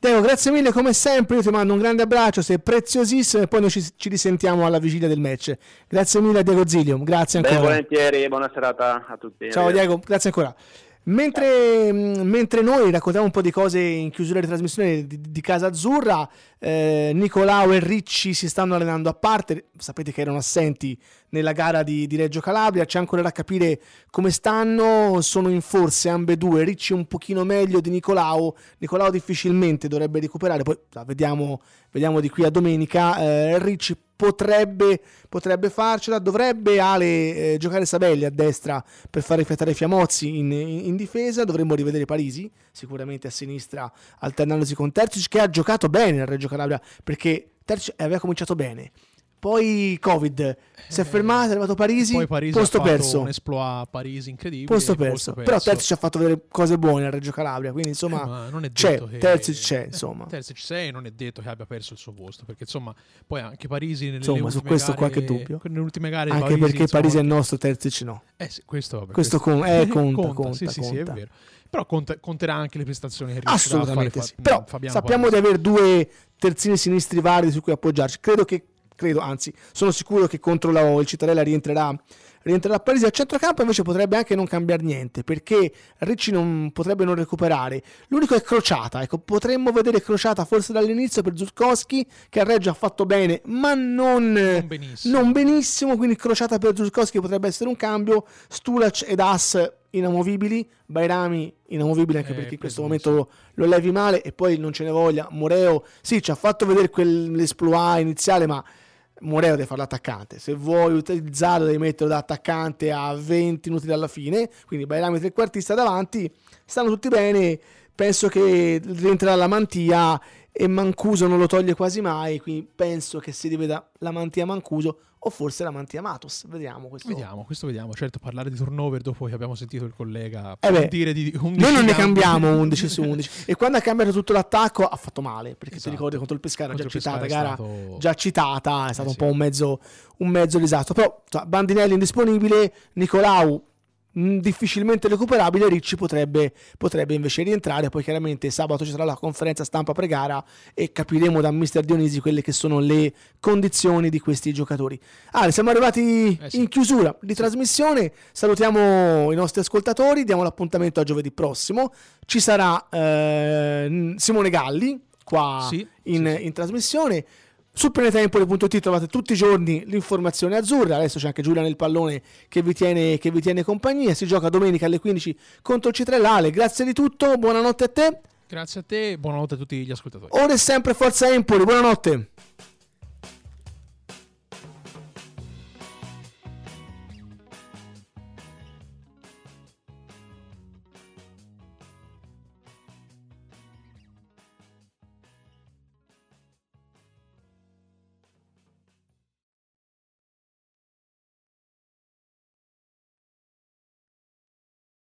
Diego, grazie mille come sempre. Io ti mando un grande abbraccio, sei preziosissimo. E poi noi ci, ci risentiamo alla vigilia del match. Grazie mille a Diego Zilium. Grazie ancora. volentieri e buona serata a tutti. Ciao Diego, grazie ancora. Mentre, mh, mentre noi raccontiamo un po' di cose in chiusura di trasmissione di, di Casa Azzurra, eh, Nicolao e Ricci si stanno allenando a parte. Sapete che erano assenti nella gara di, di Reggio Calabria. C'è ancora da capire come stanno. Sono in forze ambedue. Ricci un pochino meglio di Nicolao. Nicolao difficilmente dovrebbe recuperare. Poi vediamo, vediamo di qui a domenica. Eh, Ricci potrebbe, potrebbe farcela. Dovrebbe Ale eh, giocare Sabelli a destra per far rifiatare Fiamozzi in, in- in difesa. Dovremmo rivedere Parisi sicuramente a sinistra alternandosi con Terzic che ha giocato bene a Reggio Calabria perché Terzic aveva cominciato bene. Poi Covid si è fermato, è arrivato Parisi, Eh, Poi Parisi posto perso. un exploit a Parisi incredibile. Posto perso. Però Terzic ha fatto vedere cose buone a Reggio Calabria, quindi insomma Eh, non è c'è, detto che... Terzic c'è, eh, insomma. Terzic c'è e non è detto che abbia perso il suo posto, perché insomma, poi anche Parisi nelle Insomma, su questo gare, qualche dubbio. Nelle ultime gare Anche Parisi, perché insomma, Parisi è il nostro, Terzic no. Eh sì, questo, vabbè, Questo con- eh, conta, conta, sì, sì, sì, è conta. vero. Però conta- conterà anche le prestazioni che riuscirà a fare Assolutamente Fa- sì. Però Fabiano sappiamo Parisi. di avere due terzini sinistri validi su cui appoggiarci. Credo che, credo, anzi, sono sicuro che contro la, il Cittadella rientrerà, rientrerà a Parisi. A centrocampo invece potrebbe anche non cambiare niente perché Ricci non potrebbe non recuperare. L'unico è Crociata. Ecco, potremmo vedere Crociata forse dall'inizio per Zurkowski che a Reggio ha fatto bene, ma non, Non benissimo. non benissimo. Quindi Crociata per Zurkowski potrebbe essere un cambio. Stulac ed As inamovibili, Bairami inamovibile anche Eh, perché in questo momento lo, lo levi male e poi non ce ne voglia. Moreo, sì, ci ha fatto vedere quell'esploit iniziale, ma Moreo deve fare l'attaccante. Se vuoi utilizzarlo, devi metterlo da attaccante a 20 minuti dalla fine. Quindi Bairami trequartista davanti. Stanno tutti bene. Penso che rientrerà la Mantia e Mancuso non lo toglie quasi mai. Quindi penso che si riveda la Mantia Mancuso o forse la Mantia Matos. Vediamo questo. Vediamo, questo vediamo. Certo, parlare di turnover dopo che abbiamo sentito il collega Eh beh, dire di 11 Noi non ne cambi. cambiamo 11 su 11. e quando ha cambiato tutto l'attacco ha fatto male. Perché Esatto. ti ricordi contro il Pescara, già Contro il citata, gara stato- già citata, è stato Eh un sì. po' un mezzo, un mezzo disastro. Però insomma, Bandinelli indisponibile, Nicolau mh, difficilmente recuperabile, Ricci potrebbe, potrebbe invece rientrare. Poi chiaramente sabato ci sarà la conferenza stampa pre-gara e capiremo da mister Dionisi quelle che sono le condizioni di questi giocatori. Ah, siamo arrivati Eh sì. in chiusura di trasmissione. Salutiamo i nostri ascoltatori, diamo l'appuntamento a giovedì prossimo. Ci sarà eh, Simone Galli qua Sì, in, sì. in trasmissione. Su planetempoli.it trovate tutti i giorni l'informazione azzurra. Adesso c'è anche Giulia nel pallone che vi, tiene, che vi tiene compagnia. Si gioca domenica alle 15 contro il Citrellale. Grazie di tutto, buonanotte a te. Grazie a te, buonanotte a tutti gli ascoltatori. Ora è sempre Forza Empoli, buonanotte.